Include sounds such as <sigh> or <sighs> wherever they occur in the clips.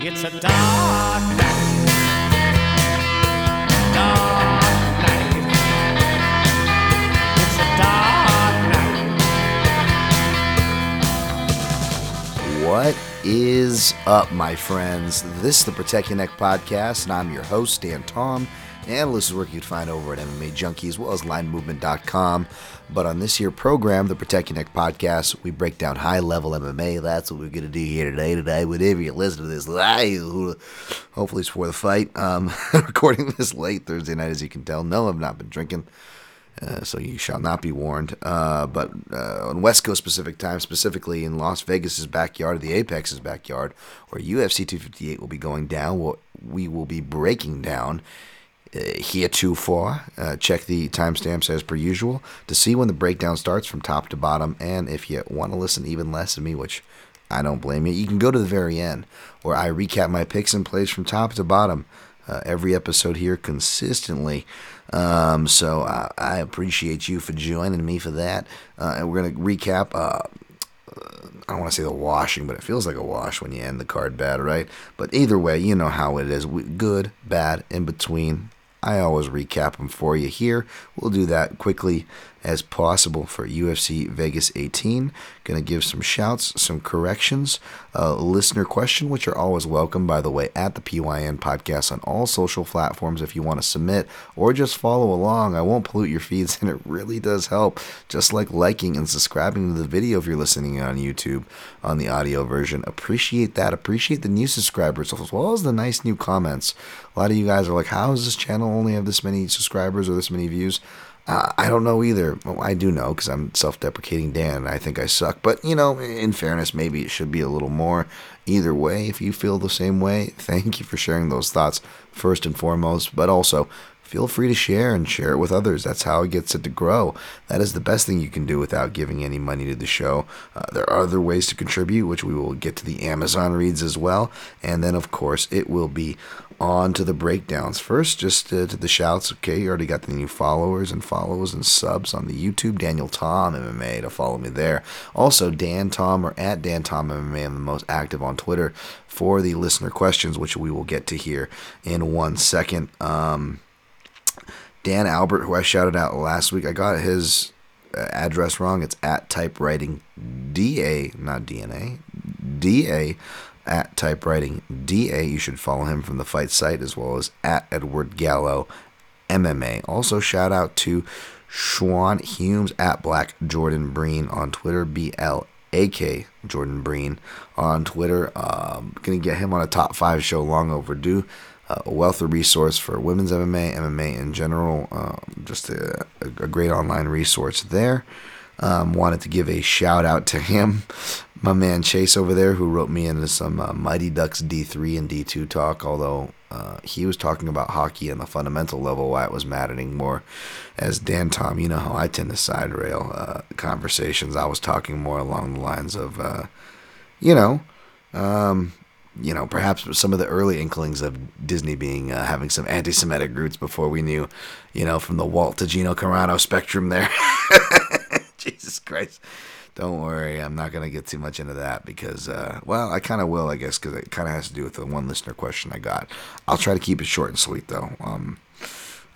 It's a dark night. Dark night. It's a dark night. What is up, my friends? This is the Protect Your Neck Podcast, and I'm your host, Dan Tom. And is work you'd find over at MMA Junkie as well as linemovement.com. But on this here program, the Protect Your Neck podcast, we break down high level MMA. That's what we're going to do here today. Today, whenever you listen to this hopefully it's for the fight. Um, <laughs> recording this late Thursday night, as you can tell. No, I've not been drinking. Uh, so you shall not be warned. Uh, but uh, on West Coast Pacific time, specifically in Las Vegas's backyard, the Apex's backyard, where UFC 258 will be going down, we will be breaking down heretofore. Uh, check the timestamps as per usual to see when the breakdown starts from top to bottom. And if you want to listen even less to me, which I don't blame you, you can go to the very end where I recap my picks and plays from top to bottom. Uh, every episode here consistently. Um, so I, I appreciate you for joining me for that. Uh, and we're going to recap. Uh, I don't want to say the washing, but it feels like a wash when you end the card bad, right? But either way, you know how it is. Good, bad, in between. I always recap them for you here. We'll do that quickly as possible for UFC Vegas 18. Going to give some shouts, some corrections, a listener question, which are always welcome, by the way, at the PYN podcast on all social platforms if you want to submit or just follow along. I won't pollute your feeds, <laughs> and it really does help. Just like liking and subscribing to the video if you're listening on YouTube on the audio version. Appreciate that. Appreciate the new subscribers as well as the nice new comments. A lot of you guys are like, how does this channel only have this many subscribers or this many views? Uh, I don't know either. Well, I do know because I'm self deprecating Dan and I think I suck. But, you know, in fairness, maybe it should be a little more. Either way, if you feel the same way, <laughs> thank you for sharing those thoughts first and foremost. But also, feel free to share and share it with others. That's how it gets it to grow. That is the best thing you can do without giving any money to the show. Uh, there are other ways to contribute, which we will get to the Amazon reads as well. And then, of course, it will be on to the breakdowns. First, just uh, to the shouts. Okay, you already got the new followers and follows and subs on the YouTube. Daniel Tom MMA to follow me there. Also, Dan Tom or at Dan Tom MMA. I'm the most active on Twitter for the listener questions, which we will get to here in one second. Um, Dan Albert, who I shouted out last week, I got his uh, address wrong. It's at typewriting DA, not DNA, DA at typewriting DA. You should follow him from the fight site as well as at Edward Gallo MMA. Also, shout out to Schwan Humes at Black Jordan Breen on Twitter, B L A K Jordan Breen on Twitter. Um, gonna get him on a top five show, long overdue. A wealth of resource for women's MMA, MMA in general. Um, just a, a, great online resource there. Um, wanted to give a shout out to him, <laughs> my man Chase over there, who wrote me into some uh, Mighty Ducks D3 and D2 talk. Although uh, he was talking about hockey on the fundamental level, why it was maddening more. As Dan Tom, you know how I tend to side rail uh, conversations. I was talking more along the lines of, uh, you know, um, you know, perhaps some of the early inklings of Disney being uh, having some anti-Semitic roots before we knew, you know, from the Walt to Gina Carano spectrum there. <laughs> Jesus Christ. Don't worry, I'm not going to get too much into that because, uh, well, I kind of will, I guess, because it kind of has to do with the one listener question I got. I'll try to keep it short and sweet, though. Um,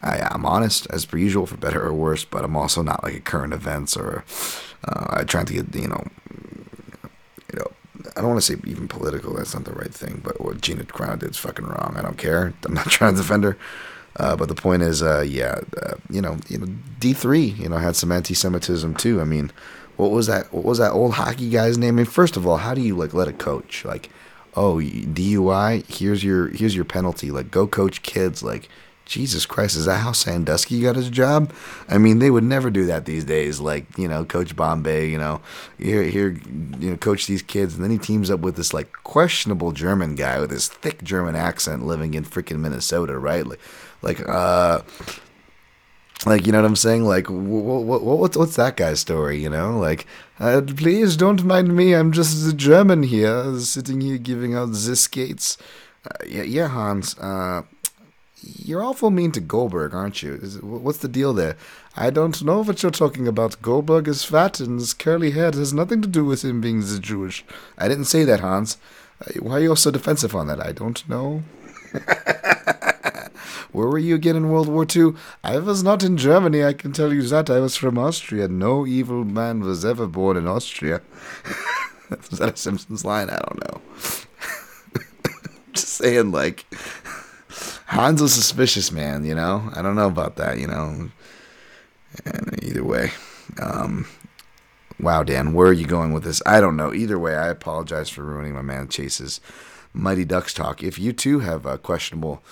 I, am honest, as per usual, for better or worse, but I'm also not like a current events or uh, I try to get, you know, I don't want to say even political. That's not the right thing. But what Gina Carano did is fucking wrong. I don't care. I'm not <laughs> trying to defend her. Uh, but the point is, uh, yeah, uh, you know, you know, D three, you know, had some anti-Semitism too. I mean, what was that? What was that old hockey guy's name? I mean, first of all, how do you like let a coach like, oh, DUI? Here's your here's your penalty. Like, go coach kids. Like, Jesus Christ, is that how Sandusky got his job? I mean, they would never do that these days. Like, you know, Coach Bombay, you know, here, here, you know, coach these kids, and then he teams up with this like questionable German guy with his thick German accent living in freaking Minnesota, right? Like, like, uh, like you know what I'm saying? Like, what, what, what's what's that guy's story? You know, like, uh, please don't mind me. I'm just a German here, sitting here giving out the skates. Uh, yeah, yeah, Hans. Uh, you're awful mean to Goldberg, aren't you? Is, what's the deal there? I don't know what you're talking about. Goldberg is fat and his curly hair has nothing to do with him being Jewish. I didn't say that, Hans. Uh, why are you so defensive on that? I don't know. <laughs> Where were you again in World War II? I was not in Germany, I can tell you that. I was from Austria. No evil man was ever born in Austria. <laughs> was that a Simpsons line? I don't know. <laughs> Just saying, like, Han's suspicious, man. You know, I don't know about that. You know, and either way, um, wow, Dan, where are you going with this? I don't know. Either way, I apologize for ruining my man Chase's Mighty Ducks talk. If you too have uh, questionable,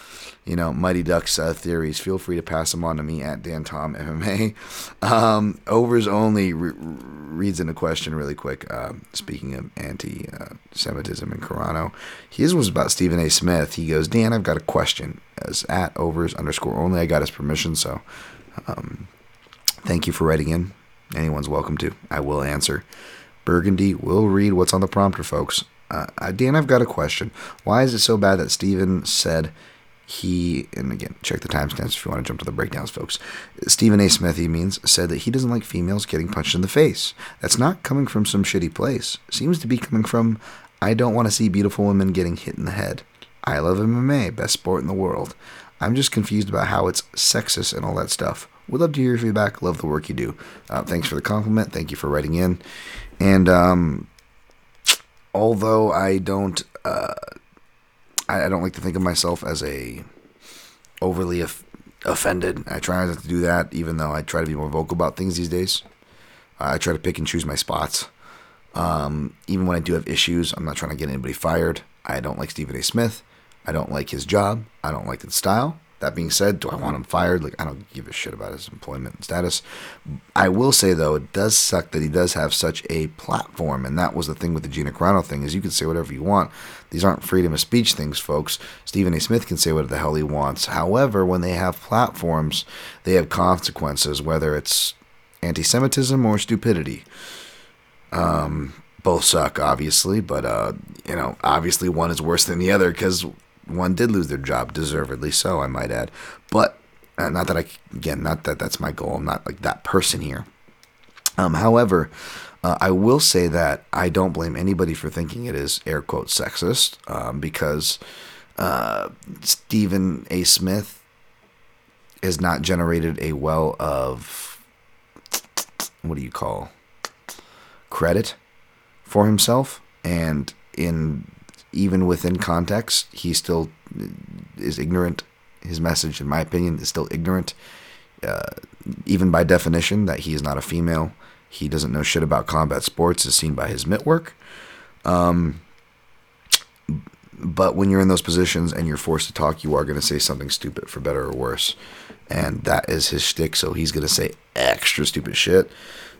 you know, Mighty Ducks uh, theories, feel free to pass them on to me at Dan Tom MMA. <laughs> Um, overs only re- reads in a question really quick. Uh, speaking of anti-Semitism in Carano, his was about Stephen A. Smith. He goes, Dan, I've got a question. As at overs underscore only, I got his permission, so um, thank you for writing in. Anyone's welcome to. I will answer. Burgundy will read what's on the prompter, folks. Uh, Dan, I've got a question. Why is it so bad that Steven said he, and again, check the timestamps if you want to jump to the breakdowns, folks. Stephen A. Smith, he means, said that he doesn't like females getting punched in the face. That's not coming from some shitty place. Seems to be coming from, I don't want to see beautiful women getting hit in the head. I love MMA, best sport in the world. I'm just confused about how it's sexist and all that stuff. Would love to hear your feedback. Love the work you do. Uh, thanks for the compliment. Thank you for writing in. And um, although I don't, uh, I, don't like to think of myself as a overly of, offended. I try not to do that, even though I try to be more vocal about things these days. I try to pick and choose my spots. Um, even when I do have issues, I'm not trying to get anybody fired. I don't like Stephen A. Smith. I don't like his job. I don't like the style. That being said, do I want him fired? Like I don't give a shit about his employment status. I will say though, it does suck that he does have such a platform, and that was the thing with the Gina Carano thing is you can say whatever you want. These aren't freedom of speech things, folks. Stephen A. Smith can say whatever the hell he wants. However, when they have platforms, they have consequences, whether it's anti-Semitism or stupidity. Um, both suck, obviously, but uh, you know, obviously one is worse than the other because one did lose their job, deservedly so, I might add. But uh, not that I, again, not that that's my goal. I'm not like that person here. Um, however, uh, I will say that I don't blame anybody for thinking it is air quote sexist um, because uh, Stephen A. Smith has not generated a well of what do you call credit for himself, and in even within context, he still is ignorant. His message, in my opinion, is still ignorant. Uh, even by definition, that he is not a female. He doesn't know shit about combat sports, as seen by his mitt work. Um, but when you're in those positions and you're forced to talk, you are going to say something stupid, for better or worse. And that is his shtick, so he's going to say extra stupid shit.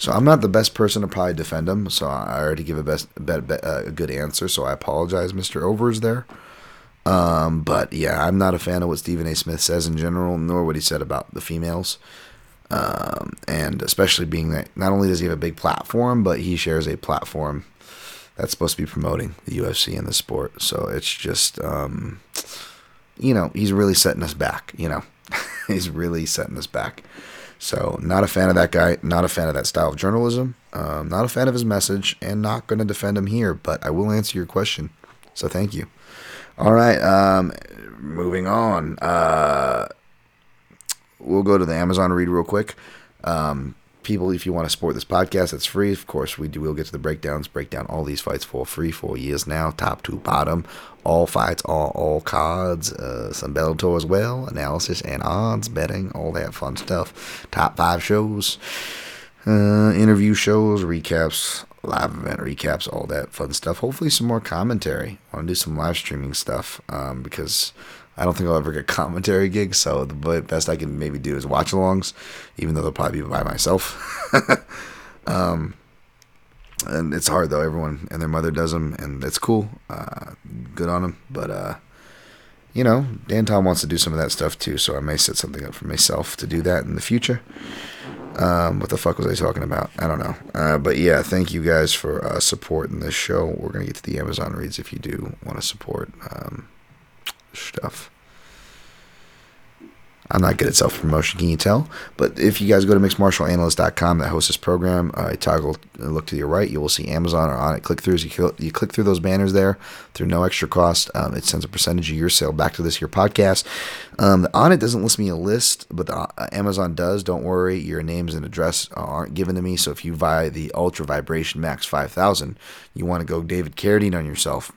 So I'm not the best person to probably defend him. So I already give a best uh, a good answer. So I apologize, Mr. Overs there. Um, but yeah, I'm not a fan of what Stephen A. Smith says in general, nor what he said about the females. Um, and especially being that not only does he have a big platform, but he shares a platform that's supposed to be promoting the UFC and the sport. So it's just, um, you know, he's really setting us back. You know, <laughs> he's really setting us back. So, not a fan of that guy, not a fan of that style of journalism, um, not a fan of his message, and not going to defend him here, but I will answer your question. So, thank you. All right, um, moving on. Uh, we'll go to the Amazon read real quick. Um, people, if you want to support this podcast, it's free. Of course, we do. We'll get to the breakdowns. Break down all these fights for free for years now, top to bottom. All fights, all all cards, uh, some Bellator as well, analysis and odds, betting, all that fun stuff. Top five shows. Uh, interview shows, recaps, live event recaps, all that fun stuff. Hopefully, some more commentary. I want to do some live streaming stuff um, because I don't think I'll ever get commentary gigs. So the best I can maybe do is watch alongs, even though they'll probably be by myself. <laughs> um, and it's hard though. Everyone and their mother does them, and it's cool. Uh, good on them. But uh, you know, Dan Tom wants to do some of that stuff too, so I may set something up for myself to do that in the future. Um, what the fuck was I talking about? I don't know. Uh, but yeah, thank you guys for uh, supporting this show. We're gonna get to the Amazon reads if you do want to support um, stuff. I'm not good at self promotion, can you tell? But if you guys go to mixedmartialanalyst.com that hosts this program, uh, toggle look to your right, you will see Amazon or Onnit click throughs. You, you click through those banners there through no extra cost. Um, it sends a percentage of your sale back to this here podcast. Um, the Onnit doesn't list me a list, but the, uh, Amazon does. Don't worry, your names and address aren't given to me. So if you buy the Ultra Vibration Max 5000, you want to go David Carradine on yourself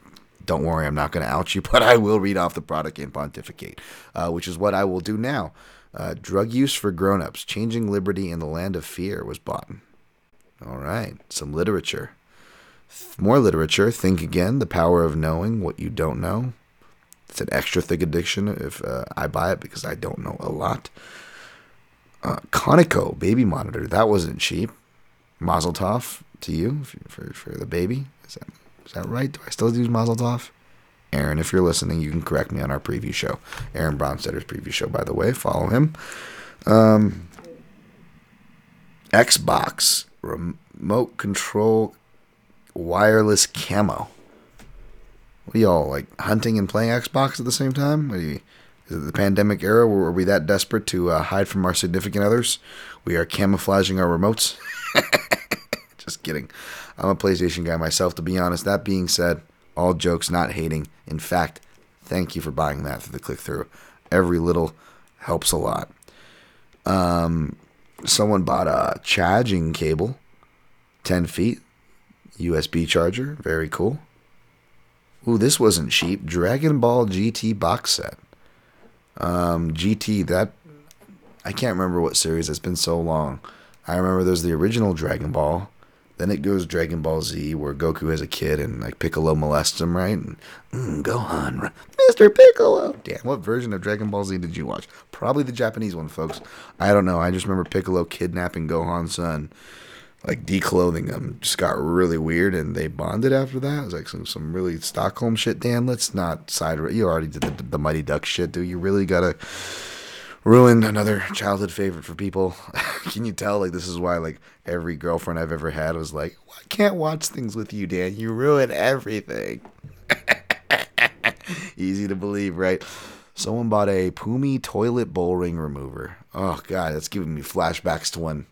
don't worry, I'm not going to out you, <laughs> but I will read off the product and pontificate, uh, which is what I will do now. Uh, drug use for grown-ups, changing liberty in the land of fear was bought. All right, some literature. More literature. Think again. The power of knowing what you don't know. It's an extra thick addiction if uh, I buy it because I don't know a lot. Uh, baby monitor. That wasn't cheap. Mazel tov to you for, for the baby. Is that is that right? Do I still use Mazel Tov? Aaron, if you're listening, you can correct me on our preview show. Aaron Bronsteter's preview show, by the way. Follow him. Um, Xbox remote control wireless camo. What are y'all like hunting and playing Xbox at the same time? You, is it the pandemic era? Were we that desperate to uh, hide from our significant others? We are camouflaging our remotes. <laughs> Just kidding. I'm a PlayStation guy myself, to be honest. That being said, all jokes, not hating. In fact, thank you for buying that through the click through. Every little helps a lot. Um, someone bought a charging cable, 10 feet, USB charger. Very cool. Ooh, this wasn't cheap. Dragon Ball GT box set. Um, GT, that. I can't remember what series. It's been so long. I remember there's the original Dragon Ball. Then it goes Dragon Ball Z, where Goku has a kid and like Piccolo molests him, right? And mm, Gohan, Mr. Piccolo. Damn, what version of Dragon Ball Z did you watch? Probably the Japanese one, folks. I don't know. I just remember Piccolo kidnapping Gohan's son, like declothing him. Just got really weird, and they bonded after that. It was like some some really Stockholm shit. Dan, let's not side. You already did the, the Mighty Duck shit, dude. You really gotta ruined another childhood favorite for people. <laughs> Can you tell? Like this is why like every girlfriend I've ever had was like, well, I can't watch things with you, Dan. You ruin everything. <laughs> Easy to believe, right? Someone bought a Pumi toilet bowl ring remover. Oh god, that's giving me flashbacks to when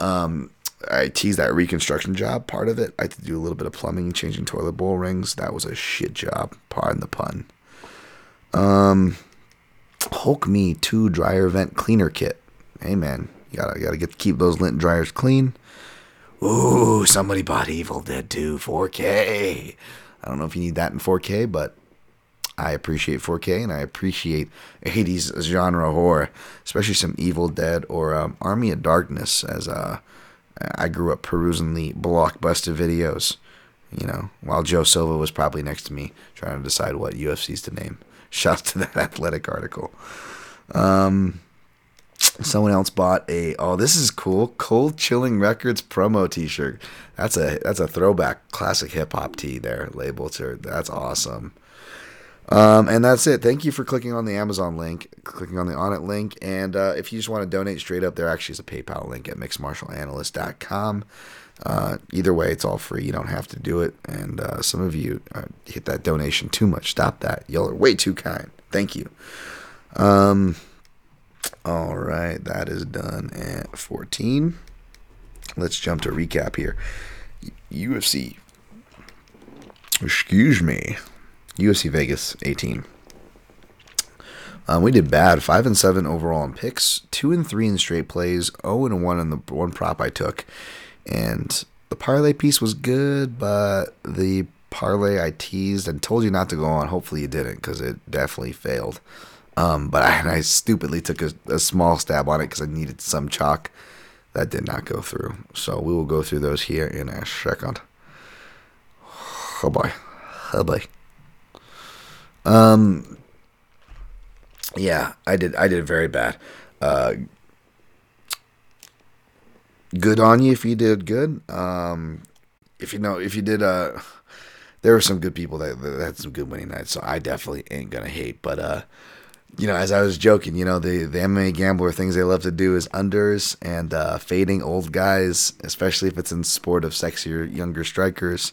um I teased that reconstruction job part of it. I had to do a little bit of plumbing, changing toilet bowl rings. That was a shit job. Pardon the pun. Um Hulk Me 2 dryer vent cleaner kit. Hey man, you gotta you gotta get keep those lint dryers clean. Ooh, somebody bought Evil Dead 2 4K. I don't know if you need that in 4K, but I appreciate 4K and I appreciate 80s genre horror, especially some Evil Dead or um, Army of Darkness. As uh, I grew up perusing the blockbuster videos, you know, while Joe Silva was probably next to me trying to decide what UFCs to name. Shouts to that <laughs> athletic article. Um, someone else bought a oh this is cool. Cold chilling records promo t-shirt. That's a that's a throwback classic hip-hop tee there label to that's awesome. Um, and that's it. Thank you for clicking on the amazon link clicking on the Onnit link. And uh, if you just want to donate straight up there actually is a paypal link at mixedmartialanalyst.com uh, either way, it's all free. You don't have to do it. And uh, some of you uh, hit that donation too much. Stop that. Y'all are way too kind. Thank you. Um, all right, that is done at 14. Let's jump to recap here. UFC. Excuse me. UFC Vegas 18. Um, we did bad. Five and seven overall in picks. Two and three in straight plays. Oh and one in the one prop I took. And the parlay piece was good, but the parlay I teased and told you not to go on. Hopefully you didn't because it definitely failed. Um, but <laughs> I, I, stupidly took a, a, small stab on it because I needed some chalk. that did not go through. So we will go through those here in a second. Oh boy, oh boy. Um, yeah, I did. I did very bad. Uh, good on you if you did good. Um, if you know, if you did, uh, there were some good people that, that had some good winning nights. So I definitely ain't gonna hate. But uh, you know, as I was joking, you know, the the MMA gambler things they love to do is unders and uh, fading old guys, especially if it's in sport of sexier younger strikers.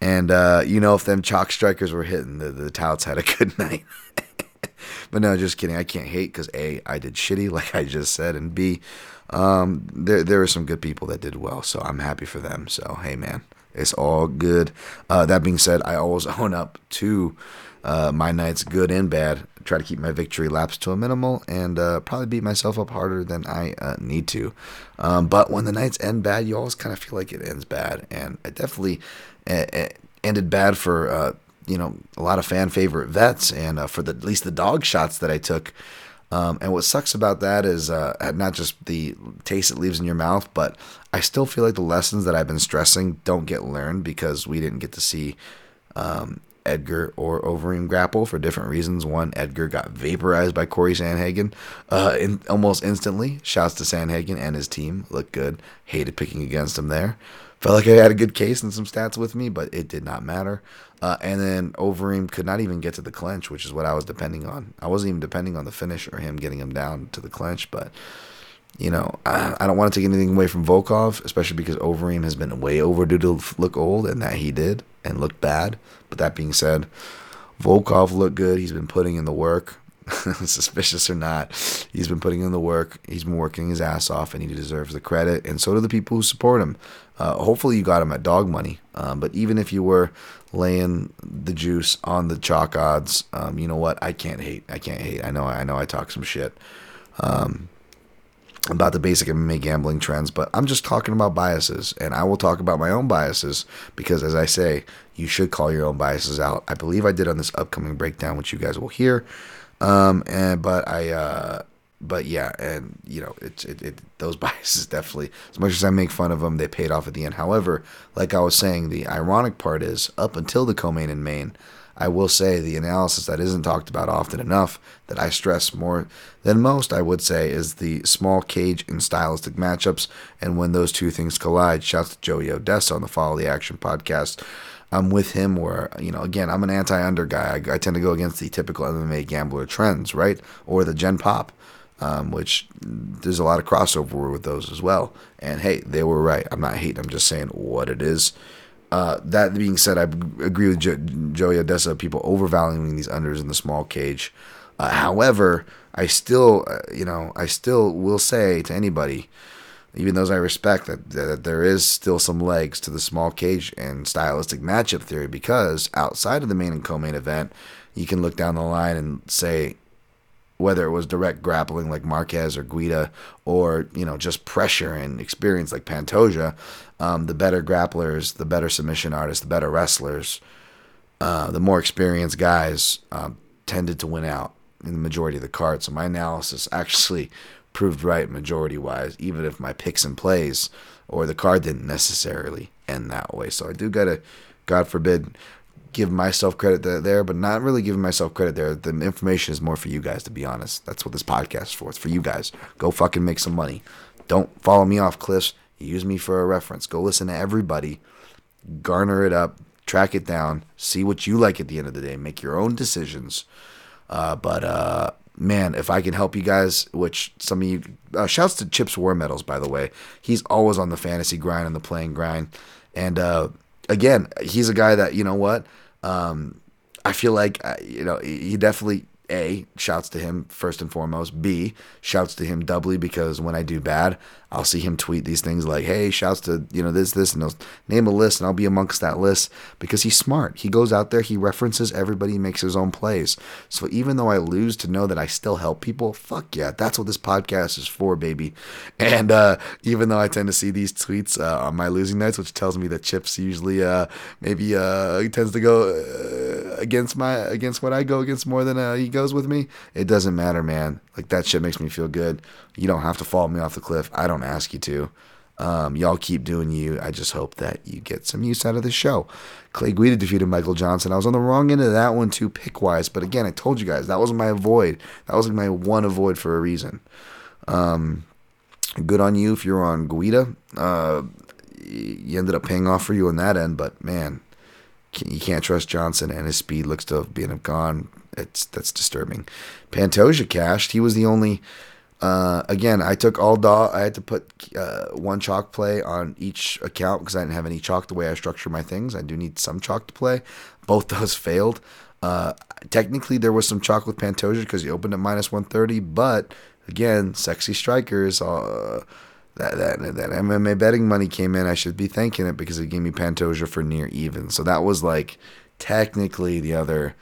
And uh, you know, if them chalk strikers were hitting, the the touts had a <laughs> good night. but no, just kidding. I can't hate because a I did shitty, <laughs> like I just said, and b um, there there are some good people that did well, so I'm happy for them. So hey, man, it's all good. Uh, that being said, I always <laughs> own up to uh, my nights, good and bad. Try to keep my victory laps to a minimal and uh, probably beat myself up harder than I uh, need to. Um, but when the nights end bad, you always kind of feel like it ends bad, and it definitely uh, uh, ended bad for you know a lot of fan favorite vets and for the, at least the dog shots that I took. Um, and what sucks about that is uh, not just the taste it leaves in your mouth, but I still feel like the lessons that I've been stressing don't get learned because we didn't get to see um, Edgar or Overeem grapple for different reasons. One, Edgar got vaporized by Corey Sandhagen uh, in, almost instantly. Shouts to Sandhagen and his team. Looked good. Hated picking against him there. Felt like I had a good case and some stats with me, but it did not matter. Uh, and then Overeem could not even get to the clinch, which is what I was depending on. I wasn't even depending on the finish or him getting him down to the clinch, but you know, I, I don't want to take anything away from Volkov, especially because Overeem has been way overdue to look old, and that he did and looked bad. But that being said, Volkov looked good. He's been putting in the work. <laughs> suspicious or not, he's been putting in the work. He's been working his ass off, and he deserves the credit. And so do the people who support him. Uh, hopefully, you got him at dog money. Um, but even if you were laying the juice on the chalk odds, um, you know what? I can't hate. I can't hate. I know. I know. I talk some shit. Um, about the basic MMA gambling trends, but I'm just talking about biases, and I will talk about my own biases because, as I say, you should call your own biases out. I believe I did on this upcoming breakdown, which you guys will hear. Um, and but I, uh, but yeah, and you know, it's it, it those <laughs> biases definitely. As much as I make fun of them, they paid off at the end. However, like I was saying, the ironic part is up until the co-main and main, I will say the analysis that isn't talked about often enough that I stress more than most, I would say, is the small cage and stylistic matchups. And when those two things collide, shouts to Joey Oddessa on the Follow the Action podcast. I'm with him where, you know, again, I'm an anti under guy. I, I, tend to go against the typical MMA gambler trends, right? Or the Gen Pop, um, which there's a lot of crossover with those as well. And hey, they were right. I'm not hating, I'm just saying what it is. Uh, that being said, I agree with jo- Joey Oddessa, people overvaluing these unders in the small cage. Uh, however, I still, uh, you know, I still will say to anybody, even those I respect, that, that there is still some legs to the small cage and stylistic matchup theory because outside of the main and co-main event, you can look down the line and say whether it was direct grappling like Marques or Guida, or you know just pressure and experience like Pantoja, um, the better grapplers, the better submission artists, the better wrestlers, uh, the more experienced guys um, tended to win out in the majority of the cards. So my analysis <laughs> actually proved right majority wise, even if my picks and plays or the card didn't necessarily end that way. So I do gotta, God forbid, give myself credit there, but not really giving myself credit there. The information is more for you guys, to be honest. That's what this podcast is for. It's for you guys. Go fucking make some money. Don't follow me off cliffs. Use me for a reference. Go listen to everybody, garner it up, track it down, see what you like at the end of the day, make your own decisions. Uh, but uh, man, if I can help you guys, which some of you, uh, shouts to Chips War Medals, by the way. He's always on the fantasy grind and the playing grind. And uh, again, he's a guy that, you know what? Um, I feel like, uh, you know, he definitely a, shouts to him first and foremost. B, shouts to him doubly because when I do bad, I'll see him tweet these things like, hey, shouts to, you know, this, this, and he'll name a list and I'll be amongst that list because he's smart. He goes out there, he references everybody, makes his own plays. So even though I lose to know that I still help people, fuck yeah, that's what this podcast is for, baby. <laughs> And uh, even though I tend to see these tweets uh, on my losing nights, which tells me that Chips usually uh, maybe uh, tends to go uh, against my against what I go against more than uh, he goes with me, it doesn't matter, man. Like that shit makes me feel good. You don't have to fall me off the cliff. I don't ask you to. Um, y'all keep doing you. I just hope that you get some use out of the show. Clay Guida defeated Michael Johnson. I was on the wrong end of that one too, pick wise. But again, I told you guys that was my avoid. That was my one avoid for a reason. Um, good on you if you're on Guida. Uh, you ended up paying off for you on that end, but man, you can't trust Johnson, and his speed looks to have been gone. It's that's disturbing. Pantoja cashed. He was the only. Uh, again, I took all dog. I had to put uh, one chalk play on each account because I didn't have any chalk the way I structure my things. I do need some chalk to play. Both <laughs> those failed. Uh, technically, there was some chalk with Pantoja because he opened at minus 130, but again, sexy strikers. Uh, that, that that MMA betting money came in, I should be thanking it because it gave me Pantoja for near even. So that was like technically the other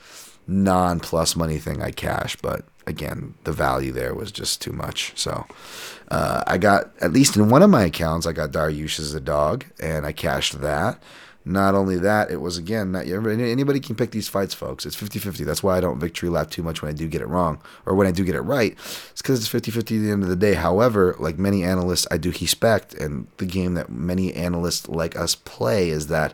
non plus money thing I cashed, but again, the value there was just too much. So uh, I got at least in one of my accounts, I got Dariush as a dog, and I cashed that. Not only that, it was again, not anybody can pick these fights, folks. It's 50 50. That's why I don't victory lap too much when I do get it wrong or when I do get it right. It's because it's 50 50 at the end of the day. However, like many analysts, I do respect, and the game that many analysts like us play is that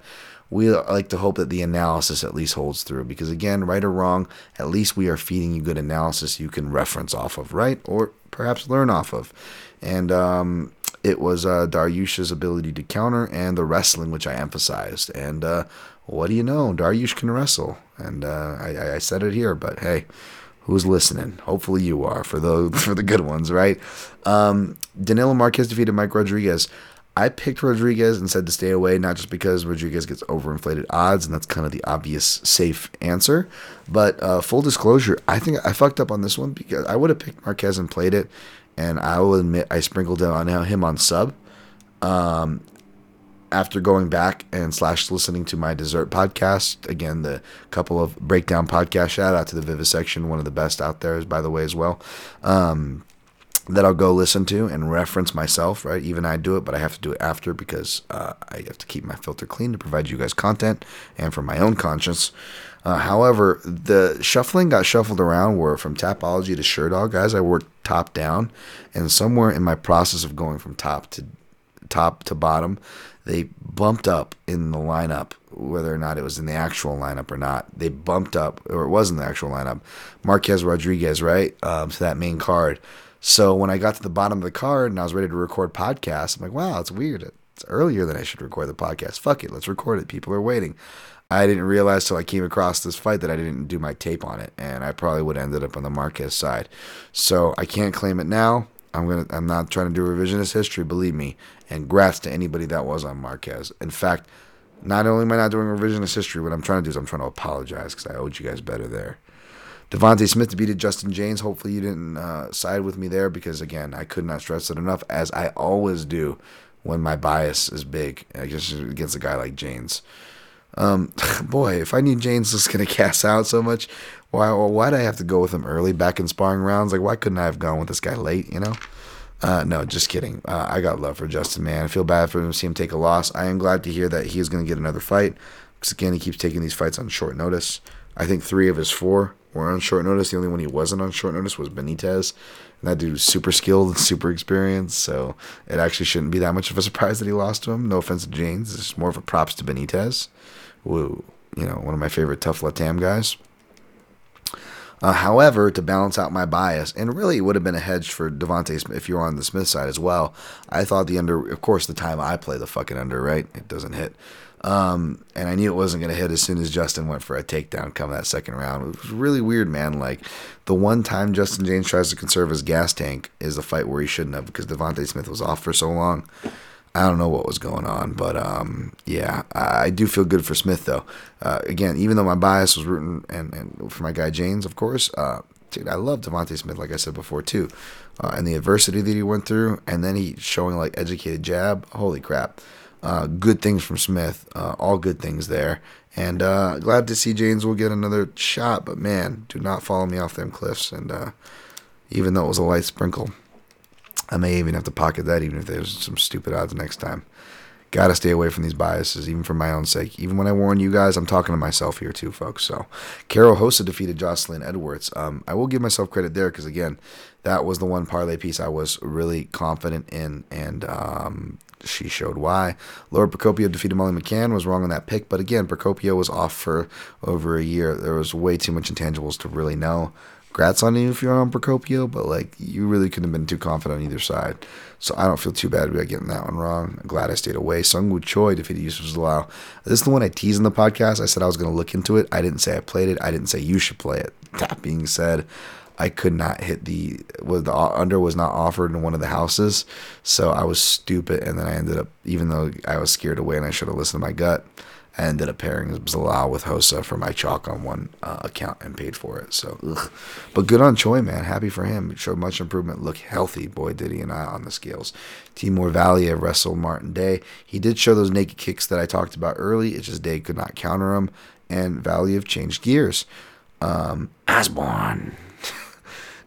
we like to hope that the analysis at least holds through because again right or wrong at least we are feeding you good analysis you can reference off of right or perhaps learn off of and um, it was uh, Dariush's ability to counter and the wrestling, which I emphasized. And uh, what do you know? Dariush can wrestle. And uh, I, I, said it here, but hey, who's listening? Hopefully you are for the <laughs> for the good ones, right? Um, Danilo Marques defeated Mike Rodriguez. I picked Rodriguez and said to stay away, not just because Rodriguez gets overinflated odds, and that's kind of the obvious safe answer. But uh, full disclosure, I think I fucked up on this one because I would have picked Marques and played it and I will admit I sprinkled on him on sub. Um, after going back and slash listening to my dessert podcast again the couple of breakdown podcast shout out to the vivisection one of the best out there by the way as well um, that i'll go listen to and reference myself right even i do it but i have to do it after because uh, i have to keep my filter clean to provide you guys content and for my own conscience uh, however, the shuffling got shuffled around where from Tapology to Sherdog, guys, I worked top down, and somewhere in my process of going from top to top to bottom, they bumped up in the lineup, whether or not it was in the actual lineup or not. They bumped up, or it was in the actual lineup, Marques Rodriguez, right, um, to that main card. So when I got to the bottom of the card and I was ready to record podcast, I'm like, wow, it's weird. It's earlier than I should record the podcast. Fuck it, let's record it. People are waiting. I didn't realize till I came across this fight that I didn't do my tape on it, and I probably would have ended up on the Marques side. So I can't claim it now. I'm gonna. I'm not trying to do revisionist history. Believe me. And grats to anybody that was on Marques. In fact, not only am I not doing revisionist history, what I'm trying to do is I'm trying to apologize because I owed you guys better there. Devonte Smith defeated Justin Jaynes. Hopefully you didn't uh, side with me there because again I could not stress it enough as I always do when my bias is big against a guy like Jaynes. Um, <laughs> boy, if I knew Jaynes was gonna cast out so much, why why'd I have to go with him early back in sparring rounds? Like, why couldn't I have gone with this guy late? You know? Uh, no, just kidding. Uh, I got love for Justin, man. I feel bad for him to see him take a loss. I am glad to hear that he is going to get another fight because again, he keeps taking these fights on short notice. I think three of his four were on short notice. The only one he wasn't on short notice was Benitez. And that dude's super skilled and super experienced, so it actually shouldn't be that much of a surprise that he lost to him. No offense to Jaynes. it's more of a props to Benitez who, you know, one of my favorite tough Latam guys. Uh, however, to balance out my bias, and really it would have been a hedge for Devonte if you're on the Smith side as well. I thought the under, of course, the time I play the fucking under, right? It doesn't hit. Um, and I knew it wasn't going to hit as soon as Justin went for a takedown come that second round. It was really weird, man. Like, the one time Justin Jaynes tries to conserve his gas tank is the fight where he shouldn't have because Devonte Smith was off for so long. I don't know what was going on, but um, yeah, I, do feel good for Smith though. Uh, again, even though my bias was rooting and, and for my guy Jaynes, of course, uh, dude, I love Devonte Smith, like I said before too, uh, and the adversity that he went through, and then he showing like educated jab. Holy crap! Uh, good things from Smith, uh, all good things there, and uh, glad to see Jaynes will get another shot. But man, do not follow me off them cliffs, and even though it was a light sprinkle. I may even have to pocket that, even if there's some stupid odds next time. Gotta stay away from these biases, even for my own sake. Even when I warn you guys, I'm talking to myself here too, folks. So, Karol Rosa defeated Joselyne Edwards. Um, I will give myself credit there because again, that was the one parlay piece I was really confident in, and um, she showed why. Lara Procopio defeated Molly McCann. Was wrong on that pick, but again, Procopio was off for over a year. There was way too much intangibles to really know. Grats on you if you're on Procopio, but like you really couldn't have been too confident on either side. So I don't feel too bad about getting that one wrong. I'm glad I stayed away. Seungwoo Choi defeated Youssef Zalal. This is the one I teased in the podcast. I said I was going to look into it. I didn't say I played it. I didn't say you should play it. That being said, I could not hit the was the under was not offered in one of the houses, so I was stupid, and then I ended up even though I was scared away and I should have listened to my gut. I ended up pairing Zalal with Rosa for my chalk on one uh, account and paid for it. So, ugh. but good on Choi, man. Happy for him. Showed much improvement. Look healthy, boy, did he and I on the scales. Timur Valiev wrestled Martin Day. He did show those naked kicks that I talked about early. It's just Day could not counter him, and Valiev changed gears. Um, Osborne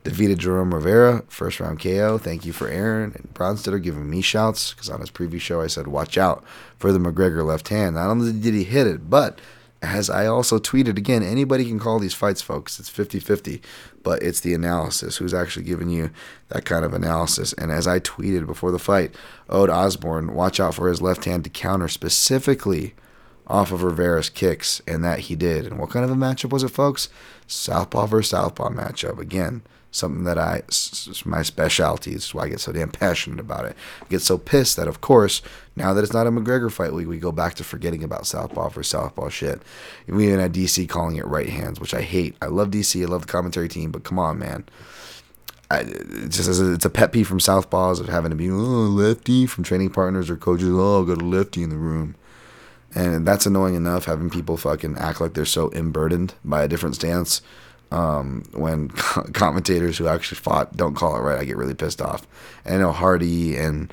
defeated Jerome Rivera, first round KO. Thank you for Aaron and Bronsteter giving me shouts because on his preview show I said, watch out for the McGregor left hand. Not only did he hit it, but as I also tweeted again, anybody can call these fights, folks. It's 50 50, but it's the analysis. Who's actually giving you that kind of analysis? And as I tweeted before the fight, Ode Osborne, watch out for his left hand to counter specifically off of Rivera's kicks, and that he did. And what kind of a matchup was it, folks? Southpaw versus Southpaw matchup. Again, something that I, it's my specialty. It's why I get so damn passionate about it. I get so pissed that, of course, now that it's not a McGregor fight week, we go back to forgetting about Southpaw for Southpaw shit. We even had DC calling it right hands, which I hate. I love DC. I love the commentary team, but come on, man. I, it's just it's a pet peeve from Southpaws of having to be oh, lefty from training partners or coaches. Oh, got a lefty in the room. And that's annoying enough having people fucking act like they're so unburdened by a different stance. Um, when <laughs> commentators who actually fought don't call it right, I get really pissed off. And I know Hardy and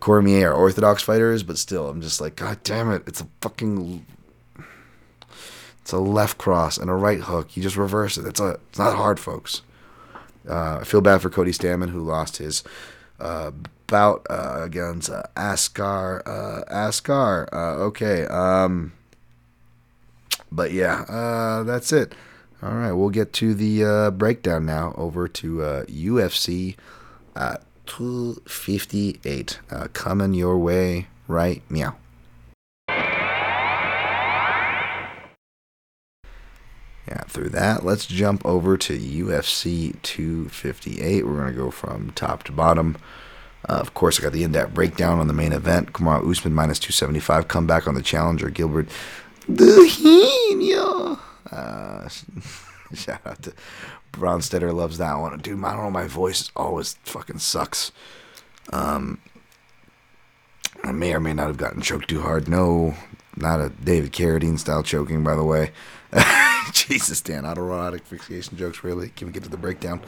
Cormier are orthodox fighters, but still, I'm just like, God damn it, it's a fucking, it's a left cross and a right hook. You just reverse it. It's a, it's not hard, folks. Uh, I feel bad for Cody Stamann who lost his uh, bout uh, against uh, Askar. Uh, Askar. Uh, okay. Um, but yeah, that's it. All right, we'll get to the uh, breakdown now. Over to uh, UFC uh, 258 uh, coming your way right meow. Yeah, through that, let's jump over to UFC 258. We're going to go from top to bottom. Uh, of course, I got the in-depth breakdown on the main event. Kamaru Usman minus 275. Comeback on the challenger. Gilbert Durinho. Uh, <laughs> shout out to Bronsteter. Loves that one. Dude, I don't know. My voice always fucking sucks. Um, I may or may not have gotten choked too hard. No, not a David Carradine style choking, by the way. <laughs> Jesus, Dan, autoerotic fixation jokes, really? Can we get to the breakdown?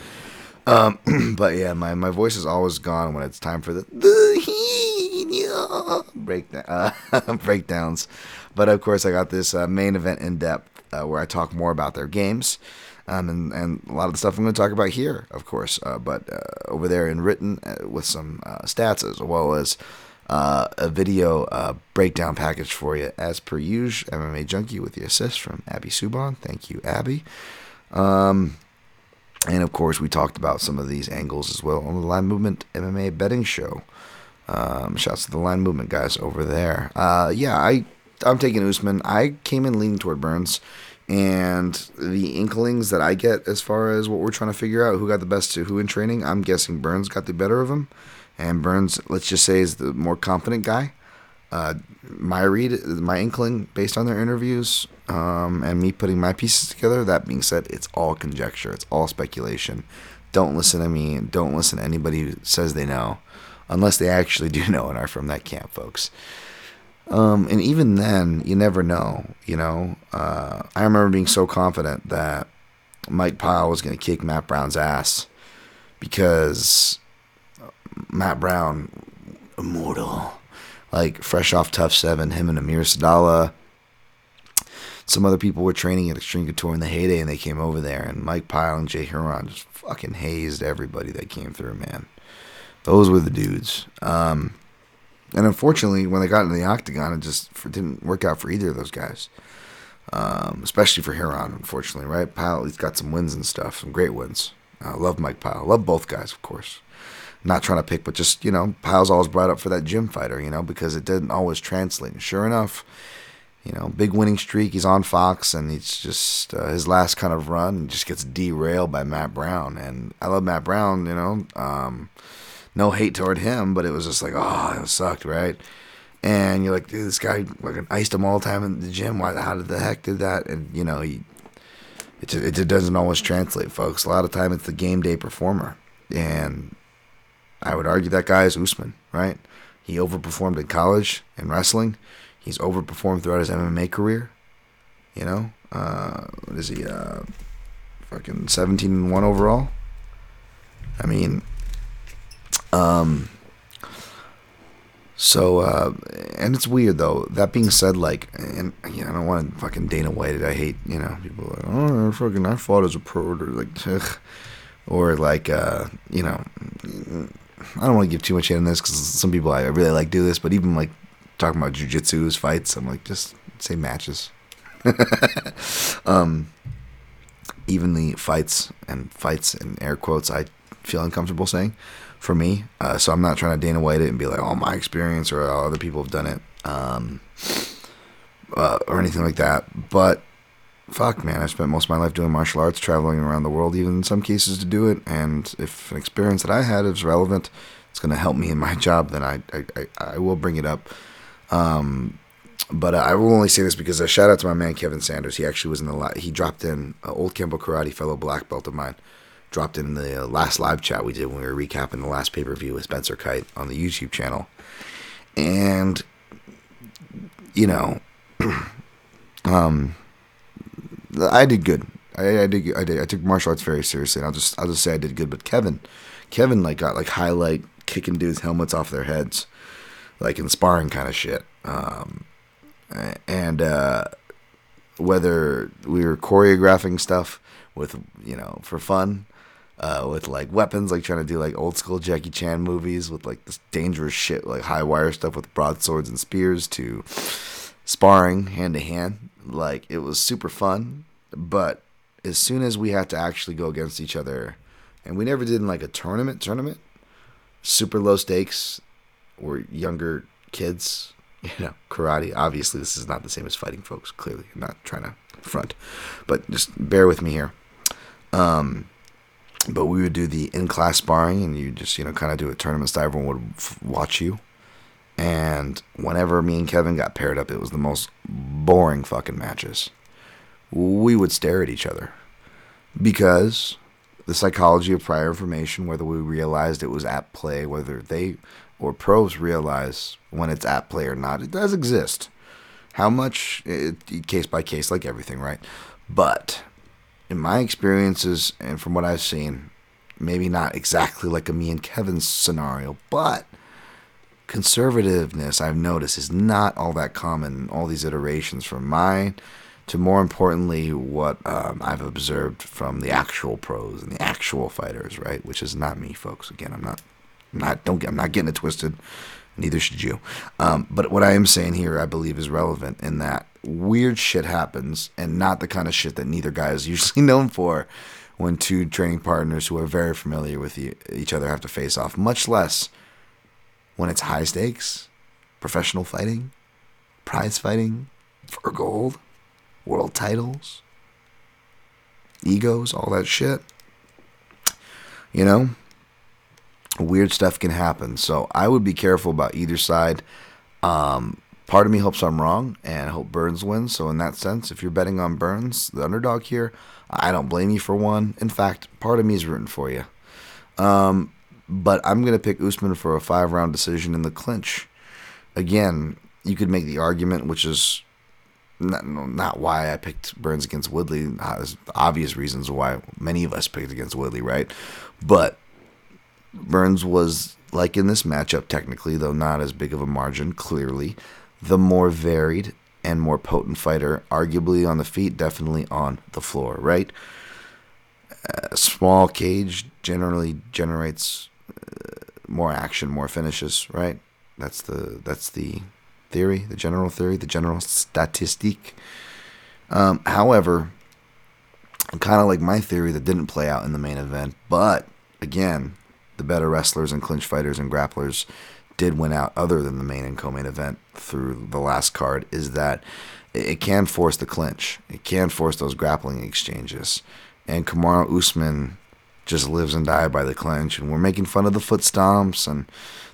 Um, <clears throat> but yeah, my, my voice is always gone when it's time for the, the <laughs> breakdown, uh, breakdowns. But of course, I got this uh, main event in depth uh, where I talk more about their games. Um, and, and a lot of the stuff I'm going to talk about here, of course, uh, but uh, over there in written uh, with some stats as well as a video breakdown package for you, as per usual. MMA Junkie with the assist from Abby Subban. Thank you, Abby. Um, and of course, we talked about some of these angles as well on the Line Movement MMA betting show. Um, shouts to the Line Movement guys over there. Uh, yeah, I I'm taking Usman. I came in leaning toward Burns, and the inklings that I get as far as what we're trying to figure out who got the best to who in training, I'm guessing Burns got the better of him, and Burns, let's just say, is the more confident guy. Uh, my read, my inkling, based on their interviews, um, and me putting my pieces together. That being said, it's all conjecture. It's all speculation. Don't listen to me. Don't listen to anybody who says they know, unless they actually do <laughs> know and are from that camp, folks. Um, and even then, you never know. You know, uh, I remember being so confident that Mike Pyle was going to kick Matt Brown's ass because Matt Brown, immortal, like fresh off Tough Seven, him and Amir Sadollah some other people were training at Extreme Couture in the heyday, and they came over there, and Mike Pyle and Jay Hieron just fucking hazed everybody that came through, man. Those were the dudes. Um, And unfortunately, when they got into the octagon, it just didn't work out for either of those guys. Um, especially for Hieron, unfortunately, right? Pyle, he's got some wins and stuff, some great wins. I love Mike Pyle. Love both guys, of course. Not trying to pick, but just, you know, Pyle's always brought up for that gym fighter, you know, because it didn't always translate. And sure enough, you know, big winning streak. He's on Fox, and he's just uh, his last kind of run just gets derailed by Matt Brown. And I love Matt Brown, you know. Um, no hate toward him, but it was just like, oh, it sucked, right? And you're like, dude, this guy fucking iced him all the time in the gym. Why? How did the heck did that? And you know, he it just, it doesn't always translate, folks. A lot of time it's the game day performer, and I would argue that guy is Usman, right? He overperformed in college in wrestling. He's overperformed throughout his MMA career. You know, uh, what is he? Uh, fucking seventeen and one overall. I mean, um, so, uh, and it's weird though. That being said, like, and you know, I don't want to fucking Dana White it. I hate, you know, people like, oh, fucking, I fought as a pro, or like, ugh. or like, uh, you know, I don't want to give too much on this because some people I really like do this, but even like talking about jujitsu's fights, I'm like, just say matches. <laughs> um, even the fights and fights in air quotes, I feel uncomfortable saying for me. Uh, so I'm not trying to Dana White it and be like, oh, my experience or oh, other people have done it um, uh, or anything like that. But fuck, man, I've spent most of my life doing martial arts, traveling around the world, even in some cases to do it. And if an experience that I had is relevant, it's going to help me in my <laughs> job, then I, I, I, will bring it up. Um, but uh, I will only say this because a shout out to my man Kevin Sanders. He actually was in the la- he dropped in uh, old Kempo Karate fellow black belt of mine dropped in the last live chat we did when we were recapping the last pay per view with Spencer Kite on the YouTube channel. And, you know, <clears throat> um, I did good. I, I, did. I did. I took martial arts very seriously, and I'll just I'll just say I did good. But Kevin, Kevin like got like highlight kicking dudes' helmets off their heads, like in sparring kind of shit. Um, and uh, whether we were choreographing stuff with you know for fun uh, with like weapons, like trying to do like old school Jackie Chan movies with like this dangerous shit, like high wire stuff with broadswords and spears, to sparring hand to hand. Like it was super fun, but as soon as we had to actually go against each other, and we never did in like a tournament, tournament, super low stakes, or younger kids, <laughs> you know, karate. Obviously, this is not the same as fighting, folks. Clearly, I'm not trying to front, but just bear with me here. Um, but we would do the in class sparring, and you just you know kind of do a tournament style. Everyone would f- watch you, and whenever me and Kevin got paired up, it was the most boring fucking matches. We would stare at each other because the psychology of prior information, whether we realized it was at play, whether they or pros realize when it's at play or not, it does exist. How much, it, case by case, like everything, right? But in my experiences and from what I've seen, maybe not exactly like a me and Kevin scenario, but conservativeness I've noticed is not all that common in all these iterations from mine to more importantly what um, I've observed from the actual pros and the actual fighters, right? Which is not me, folks. Again, I'm not, I'm not don't get, I'm not getting it twisted. Neither should you. Um, but what I am saying here, I believe, is relevant in that weird shit happens and not the kind of shit that neither guy is usually <laughs> known for when two training partners who are very familiar with each other have to face off, much less when it's high stakes, professional fighting, prize fighting for gold, world titles, egos, all that shit. You know, weird stuff can happen. So I would be careful about either side. Um, part of me hopes I'm wrong and hope Burns wins. So, in that sense, if you're betting on Burns, the underdog here, I don't blame you for one. In fact, part of me is rooting for you. Um, but I'm going to pick Usman for a five round decision in the clinch. Again, you could make the argument, which is not, not why I picked Burns against Woodley. There's obvious reasons why many of us picked against Woodley, right? But Burns was like in this matchup, technically, though not as big of a margin, clearly the more varied and more potent fighter, arguably on the feet, definitely on the floor, right? A small cage generally generates uh, more action, more finishes, right? That's the that's the theory, the general theory, the general statistique. Um, however, kind of like my theory that didn't play out in the main event, but again, the better wrestlers and clinch fighters and grapplers did win out other than the main and co-main event through the last card is that it can force the clinch. It can force those grappling exchanges. And Kamaru Usman just lives and dies by the clinch. And we're making fun of the foot stomps and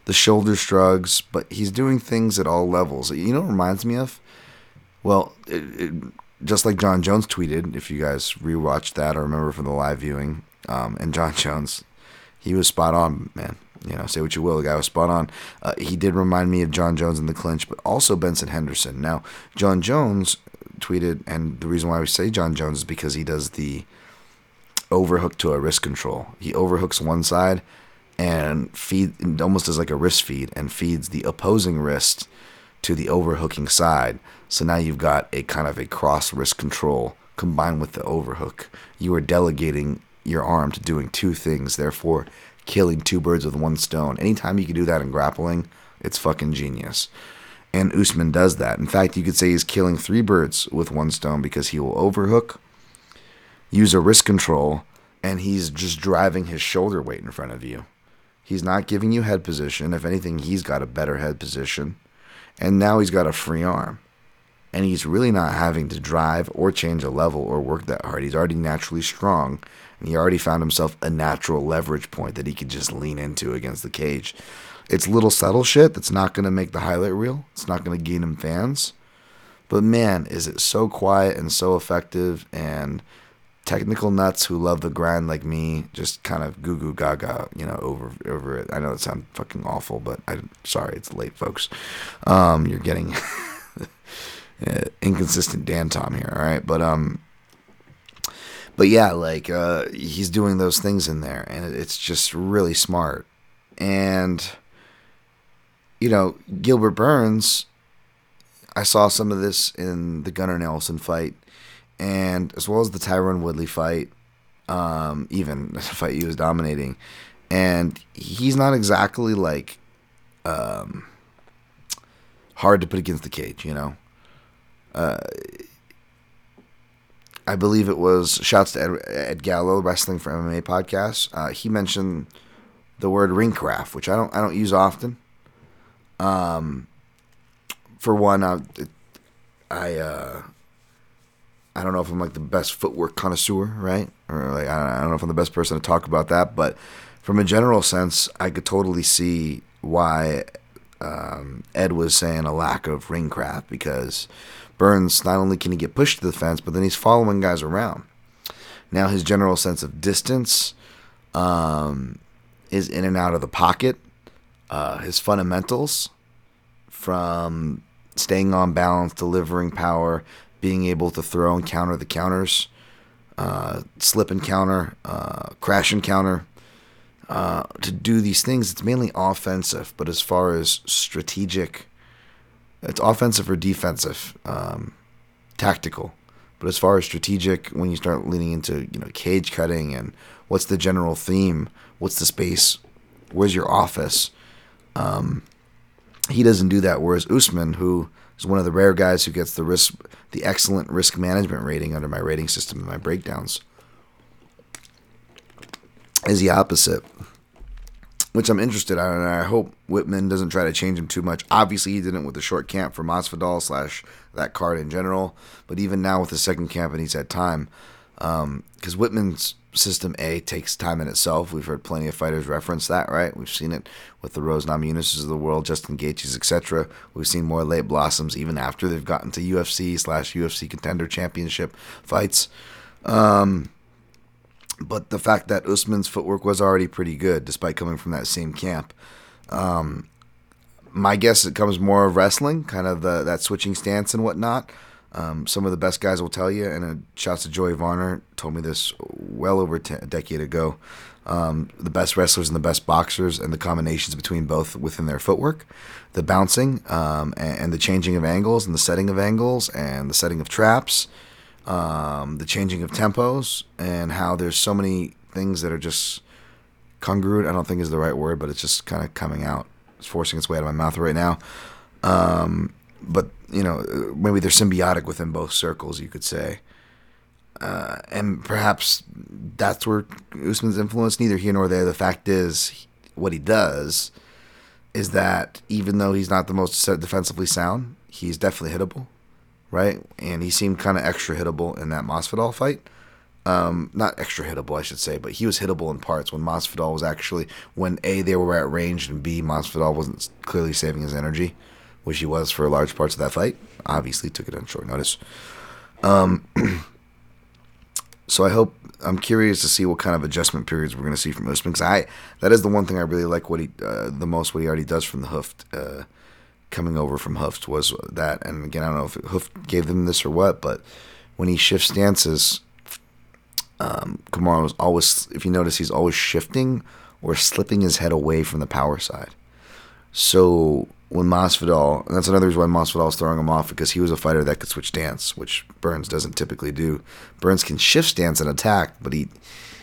the shoulder shrugs, but he's doing things at all levels. You know what reminds me of? Well, it, it, just like Jon Jones tweeted, if you guys rewatched that or remember from the live viewing, um, and Jon <laughs> Jones, he was spot on, man. You know, say what you will, the guy was spot on. Uh, he did remind me of Jon Jones in the clinch, but also Benson Henderson. Now, Jon Jones tweeted, and the reason why we say Jon Jones is because he does the overhook to a wrist control. He overhooks one side and feed almost as like a wrist feed and feeds the opposing wrist to the overhooking side. So now you've got a kind of a cross wrist control combined with the overhook. You are delegating your arm to doing two things, therefore killing two birds with one stone. Anytime you can do that in grappling, it's fucking genius. And Usman does that. In fact, you could say he's killing three birds with one stone because he will overhook, use a wrist control, and he's just driving his shoulder weight in front of you. He's not giving you head position. If anything, he's got a better head position. And now he's got a free arm. And he's really not having to drive or change a level or work that hard. He's already naturally strong. And he already found himself a natural leverage point that he could just lean into against the cage. It's little subtle shit that's not going to make the highlight reel. It's not going to gain him fans. But man, is it so quiet and so effective and technical nuts who love the grind like me just kind of goo goo gaga, you know, over over it. I know it sounds fucking awful, but I'm sorry, it's late, folks. Um, you're getting <laughs> inconsistent Dan Tom here, all right? But um, but yeah, like uh, he's doing those things in there, and it's just really smart. And you know, Gilbert Burns. I saw some of this in the Gunnar Nelson fight and as well as the Tyron Woodley fight, um, even <laughs> the fight he was dominating, and he's not exactly like um, hard to put against the cage, you know. Uh, I believe it was shouts to Ed, Ed Gallo, wrestling for MMA podcast. Uh, he mentioned the word ring craft, which I don't I don't use often. Um, for one, I, I uh, I don't know if I'm like the best footwork connoisseur, right? Or like I don't know if I'm the best person to talk about that, but from a general sense, I could totally see why um, Ed was saying a lack of ring craft because Burns not only can he get pushed to the fence, but then he's following guys around. Now his general sense of distance um, is in and out of the pocket. Uh, his fundamentals from staying on balance, delivering power, being able to throw and counter the counters, uh, slip and counter, uh, crash and counter. Uh, to do these things, it's mainly offensive, but as far as strategic, it's offensive or defensive, um, tactical. But as far as strategic, when you start leaning into you know cage cutting and what's the general theme, what's the space, where's your office, um, he doesn't do that. Whereas Usman, who is one of the rare guys who gets the risk, the excellent risk management rating under my rating system and my breakdowns, is the opposite. Which I'm interested in, and I hope Wittman doesn't try to change him too much. Obviously, he didn't with the short camp for Masvidal slash that card in general, but even now with the second camp and he's had time, because um, Wittman's System A takes time in itself. We've heard plenty of fighters reference that, right? We've seen it with the Rose Namajunas of the world, Justin Gaethjes, etc. We've seen more late blossoms even after they've gotten to UFC slash UFC Contender Championship fights. Um, but the fact that Usman's footwork was already pretty good, despite coming from that same camp. Um, my guess it comes more of wrestling, kind of the, that switching stance and whatnot. Um, some of the best guys will tell you, and uh, shouts to Joey Varner, told me this well over a decade ago. Um, the best wrestlers and the best boxers, and the combinations between both within their footwork, the bouncing, um, and, and, the changing of angles, and the setting of angles, and the setting of traps, um, the changing of tempos, and how there's so many things that are just congruent. I don't think is the right word, but it's just kind of coming out It's forcing its way out of my mouth right now. Um, but you know, maybe they're symbiotic within both circles, you could say. Uh, and perhaps that's where Usman's influence. Neither here nor there. The fact is, what he does is that even though he's not the most defensively sound, he's definitely hittable, right? And he seemed kind of extra hittable in that Masvidal fight. Um, not extra hittable, I should say, but he was hittable in parts when Masvidal was actually when a they were at range and b Masvidal wasn't clearly saving his energy, which he was for large parts of that fight. Obviously, took it on short notice. Um, <clears throat> so I hope I'm curious to see what kind of adjustment periods we're going to see from Usman because I that is the one thing I really like what he uh, the most what he already does from the Hooft uh, coming over from Hooft was that and again I don't know if Hooft gave them this or what but when he shifts stances um, Kamaru was always, if you notice, he's always shifting or slipping his head away from the power side. So when Masvidal, and that's another reason why Masvidal is throwing him off because he was a fighter that could switch stance, which Burns doesn't typically do. Burns can shift stance and attack, but he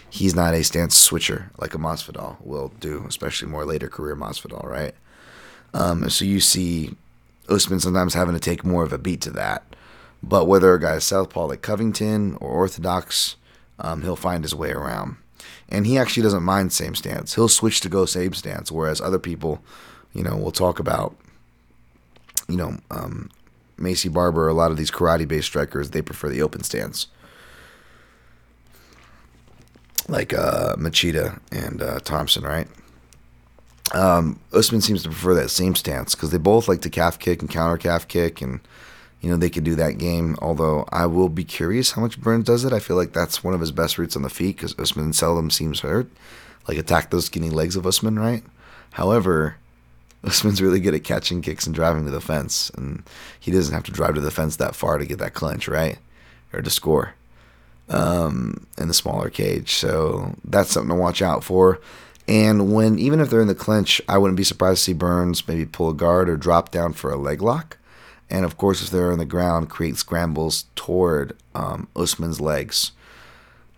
he's not a stance switcher like a Masvidal will do, especially more later career Masvidal, right? Um, so you see Usman sometimes having to take more of a beat to that. But whether a guy is southpaw like Covington or orthodox, um, he'll find his way around. And he actually doesn't mind same stance. He'll switch to go same stance, whereas other people, you know, we'll talk about, you know, um, Maycee Barber, a lot of these karate based strikers, they prefer the open stance. Like uh, Machida and uh, Thompson, right? Um, Usman seems to prefer that same stance because they both like to calf kick and counter calf kick and you know, they can do that game. Although I will be curious how much Burns does it. I feel like that's one of his best routes on the feet because Usman seldom seems hurt. Like attack those skinny legs of Usman, right? However, Usman's really good at catching kicks and driving to the fence, and he doesn't have to drive to the fence that far to get that clinch, right, or to score um, in the smaller cage. So that's something to watch out for. And when even if they're in the clinch, I wouldn't be surprised to see Burns maybe pull a guard or drop down for a leg lock and of course, if they're on the ground, create scrambles toward um, Usman's legs.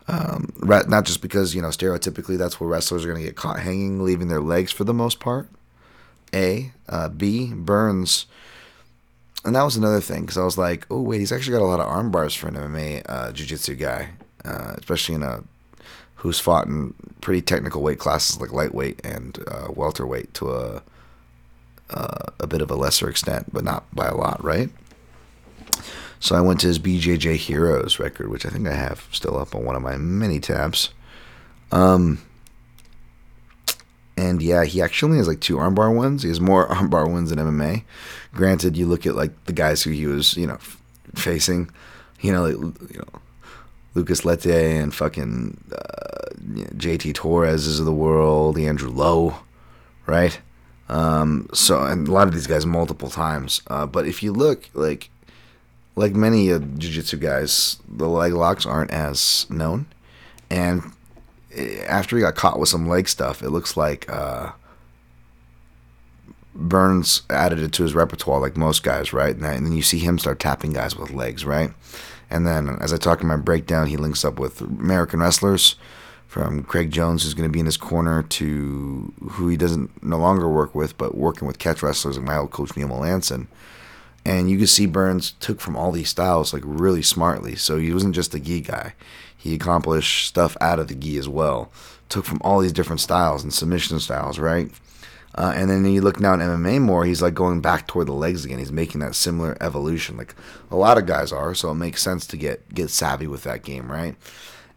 Um, not just because you know stereotypically that's where wrestlers are going to get caught hanging, leaving their legs for the most part. A, uh, B, Burns, and that was another thing because I was like, oh wait, he's actually got a lot of arm bars for an MMA uh, jiu-jitsu guy, uh, especially in a who's fought in pretty technical weight classes like lightweight and uh, welterweight to a uh, a bit of a lesser extent, but not by a lot, right? So I went to his BJJ Heroes record, which I think I have still up on one of my many tabs. Um, and yeah, he actually has like two armbar wins. He has more <laughs> armbar wins than MMA. Granted, you look at like the guys who he was, you know, facing, you know, like, you know, Lucas Leite and fucking uh, JT Torres is of the world, the Andrew Lowe, right? Um, so and a lot of these guys multiple times. Uh, but if you look like like many uh, jiu-jitsu guys, the leg locks aren't as known. And eh, after he got caught with some leg stuff, it looks like uh, Burns added it to his repertoire, like most guys, right? And, then you see him start tapping guys with legs, right? And then, as I talk in my breakdown, he links up with American wrestlers from Craig Jones, who's going to be in his corner, to who he doesn't no longer work with, but working with catch wrestlers like my old coach Neil Melanson. And you can see Burns took from all these styles like really smartly. So he wasn't just a gi guy; he accomplished stuff out of the gi as well. Took from all these different styles and submission styles, right? Uh, and then you look now at MMA more, he's like going back toward the legs again. He's making that similar evolution, like a lot of guys are. So it makes sense to get get savvy with that game, right?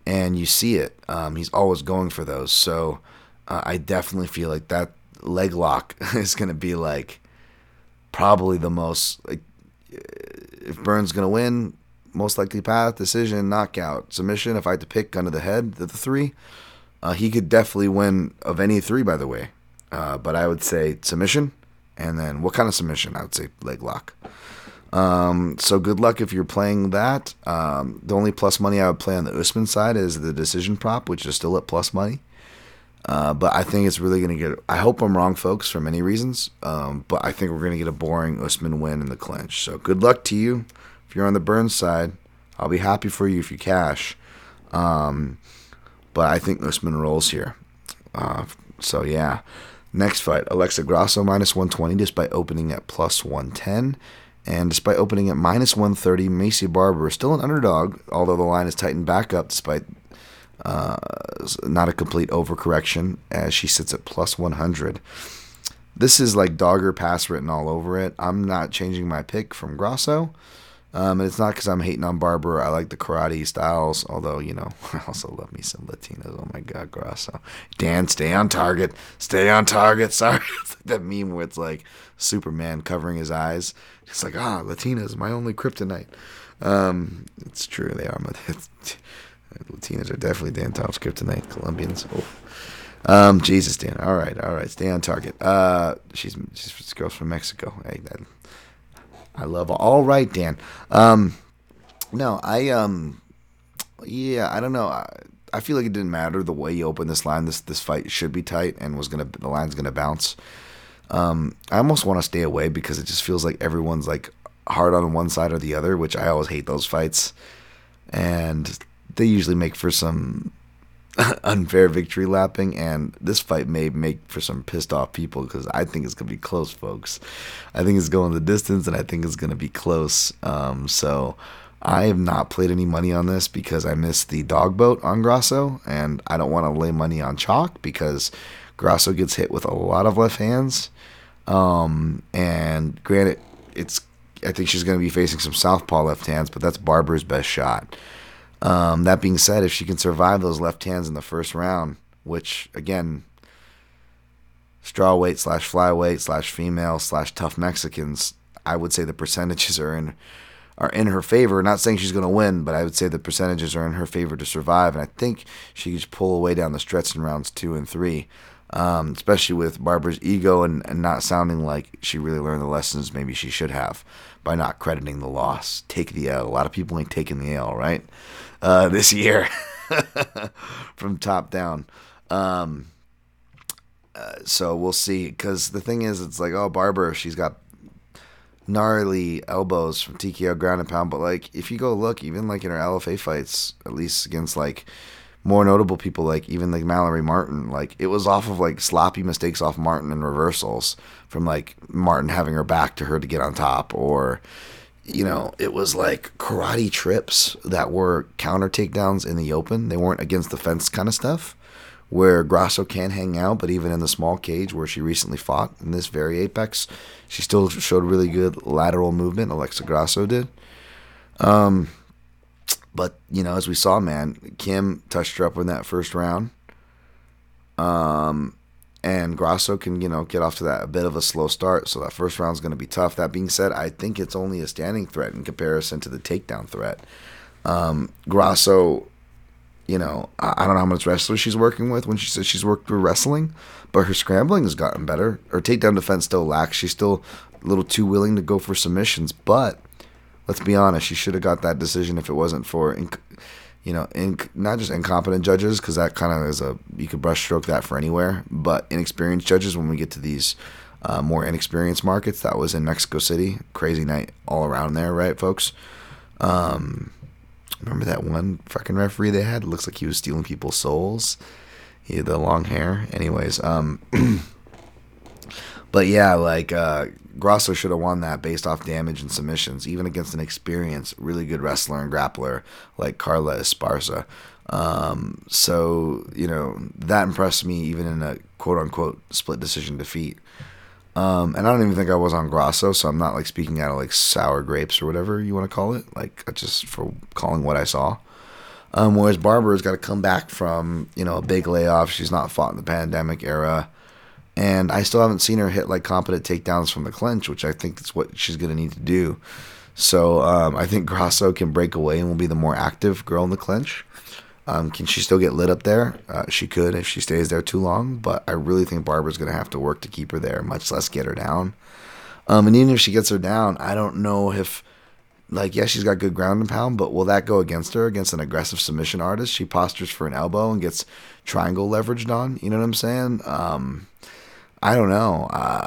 And you see it. Um, he's always going for those. So uh, I definitely feel like that leg lock <laughs> is going to be like probably the most like if Burns going to win, most likely path, decision, knockout, submission. If I had to pick under the head of the three, uh, he could definitely win of any three. By the way, uh, but I would say submission, and then what kind of submission? I would say leg lock. Um, so good luck if you're playing that. Um, the only plus money I would play on the Usman side is the decision prop, which is still at plus money. Uh, but I think it's really going to get. I hope I'm wrong, folks, for many reasons. Um, but I think we're going to get a boring Usman win in the clinch. So good luck to you. If you're on the Burns side, I'll be happy for you if you cash. Um, but I think Usman rolls here. Uh, so yeah. Next fight, Alexa Grasso minus 120 just by opening at plus 110. And despite opening at minus 130, Maycee Barber is still an underdog, although the line is tightened back up despite uh, not a complete overcorrection as she sits at plus 100. This is like dogger pass written all over it. I'm not changing my pick from Grasso. Um, and it's not because I'm hating on Barber. I like the karate styles, although, you know, <laughs> I also love me some Latinos. Oh my God, Grasso. Dan, stay on target. Stay on target. <laughs> Sorry. It's like that meme where it's like Superman covering his eyes. It's like, ah, Latinas, my only kryptonite. Um, it's true. They are. <laughs> Latinas are definitely Dan Tom's kryptonite. Colombians. Oh. Um, Jesus, Dan. All right, all right. Stay on target. Uh, she's she's girls from Mexico. That, I love. All right, Dan. Um, no, I um, yeah, I don't know. I, I feel like it didn't matter the way you open this line. This this fight should be tight and was gonna the line's gonna bounce. Um, I almost want to stay away because it just feels like everyone's like hard on one side or the other, which I always hate those fights, and they usually make for some <laughs> unfair victory lapping, and this fight may make for some pissed off people because I think it's gonna be close, folks. I think it's going the distance, and I think it's gonna be close. Um, so I have not played any money on this because I missed the dog boat on Grasso, and I don't want to lay money on chalk because Grasso gets hit with a lot of left hands. Um, and granted, it's I think she's going to be facing some southpaw left hands, but that's Barber's best shot. Um, that being said, if she can survive those left hands in the first round, which again, strawweight slash flyweight slash female slash tough Mexicans, I would say the percentages are in are in her favor. Not saying she's going to win, but I would say the percentages are in her favor to survive. And I think she could just pull away down the stretch in rounds two and three, um, especially with Barbara's ego and, and not sounding like she really learned the lessons maybe she should have by not crediting the loss. Take the L. A lot of people ain't taking the L, right? Uh, <laughs> this year <laughs> from top down. Um, uh, so we'll see. Because the thing is, it's like, oh, Barbara, she's got gnarly elbows from TKO ground and pound. But like, if you go look, even like in her LFA fights, at least against like more notable people, like even like Mallory Martin, like it was off of like sloppy mistakes off Martin and reversals from like Martin having her back to her to get on top, or you know, it was like karate trips that were counter takedowns in the open. They weren't against the fence kind of stuff where Grasso can hang out, but even in the small cage where she recently fought in this very apex, she still showed really good lateral movement. Alexa Grasso did. Um, but you know, as we saw, man, Kim touched her up in that first round. Um, and Grasso can you know get off to that a bit of a slow start, so that first round is going to be tough. That being said, I think it's only a standing threat in comparison to the takedown threat. Um, Grasso you know, I don't know how much wrestler she's working with when she says she's worked with wrestling, but her scrambling has gotten better. Her takedown defense still lacks. She's still a little too willing to go for submissions, but let's be honest, she should have got that decision if it wasn't for, you know, inc- not just incompetent judges, because that kind of is a, you could brushstroke that for anywhere, but inexperienced judges when we get to these uh, more inexperienced markets. That was in Mexico City. Crazy night all around there, right, folks? Um, Remember that one fucking referee they had? It looks like he was stealing people's souls. He had the long hair. Anyways, um, <clears throat> but yeah, like uh, Grasso should have won that based off damage and submissions, even against an experienced, really good wrestler and grappler like Carla Esparza. Um, so you know that impressed me even in a quote unquote split decision defeat. Um, and I don't even think I was on Grasso, so I'm not like speaking out of like sour grapes or whatever you want to call it, like just for calling what I saw. Um, whereas Barbara's got to come back from you know a big layoff. She's not fought in the pandemic era, and I still haven't seen her hit like competent takedowns from the clinch, which I think is what she's gonna need to do. So um, I think Grasso can break away and will be the more active girl in the clinch. Um, can she still get lit up there? Uh, she could if she stays there too long, but I really think Barber's going to have to work to keep her there, much less get her down. Um, and even if she gets her down, I don't know if, like, yeah, she's got good ground and pound, but will that go against her, against an aggressive submission artist? She postures for an elbow and gets triangle leveraged on. You know what I'm saying? Um, I don't know. Uh,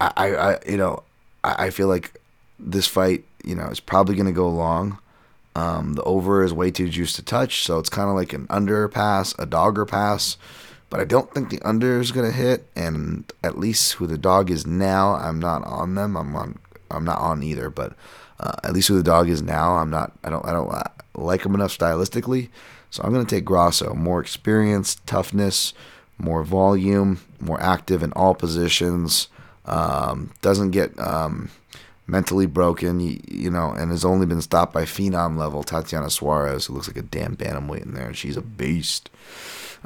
I, I, you know, I, I feel like this fight, you know, is probably going to go long. Um, the over is way too juiced to touch, so it's kind of like an under pass, a dogger pass. but I don't think the under is gonna hit. And at least who the dog is now, I'm not on them. I'm on. I'm not on either. But uh, at least who the dog is now, I'm not. I don't. I don't uh, like him enough stylistically. So I'm gonna take Grasso. More experience, toughness, more volume, more active in all positions. Um, doesn't get um, mentally broken, you, you, know, and has only been stopped by phenom level Tatiana Suarez, who looks like a damn bantamweight in there, she's a beast,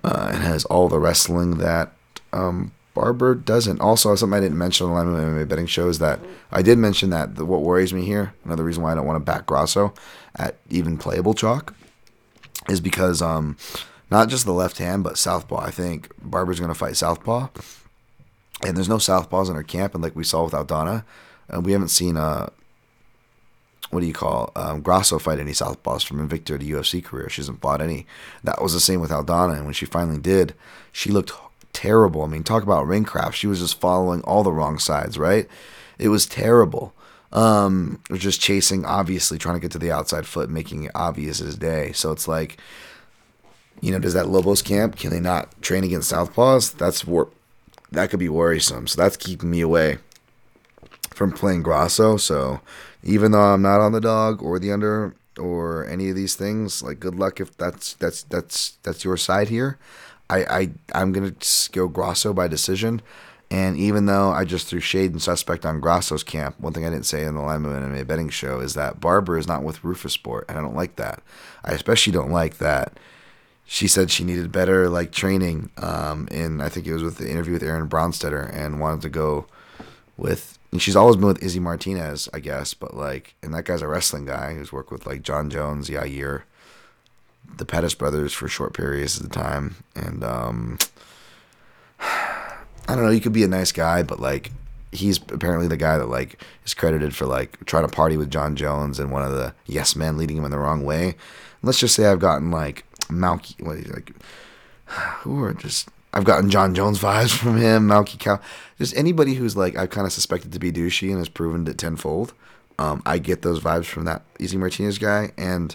uh, and has all the wrestling that um, Barber doesn't. Also, something I didn't mention on the Line MMA betting show is that I did mention that the, what worries me here, another reason why I don't want to back Grasso at even playable chalk, is because um, not just the left hand, but southpaw. I think Barber's going to fight southpaw and there's no southpaws in her camp, and like we saw with Aldana, and we haven't seen uh what do you call um, Grasso fight any southpaws from Invicta to UFC career. She hasn't fought any. That was the same with Aldana, and when she finally did, she looked terrible. I mean, talk about ring craft. She was just following all the wrong sides, right? It was terrible. Um, was just chasing, obviously trying to get to the outside foot, making it obvious as day. So it's like, you know, does that Lobos camp? Can they not train against southpaws? That's war- that could be worrisome. So that's keeping me away from playing Grasso. So even though I'm not on the dog or the under or any of these things, like good luck if that's that's that's that's your side here. I, I I'm gonna go Grasso by decision. And even though I just threw shade and suspect on Grasso's camp, one thing I didn't say in the Line MMA betting show is that Barber is not with Roufusport, and I don't like that. I especially don't like that she said she needed better like training um and i think it was with the interview with aaron bronsteter and wanted to go with and she's always been with izzy martinez i guess but like and that guy's a wrestling guy who's worked with like Jon jones yair the pettis brothers for short periods of the time and um <sighs> i don't know you could be a nice guy but like he's apparently the guy that like is credited for like trying to party with Jon jones and one of the yes men leading him in the wrong way. Let's just say i've gotten like Malki, what like, <sighs> who are just I've gotten Jon Jones vibes <laughs> from him, Malki Kawa, just anybody who's like I kind of suspected to be douchey and has proven it tenfold. Um, I get those vibes from that Izzy Martinez guy, and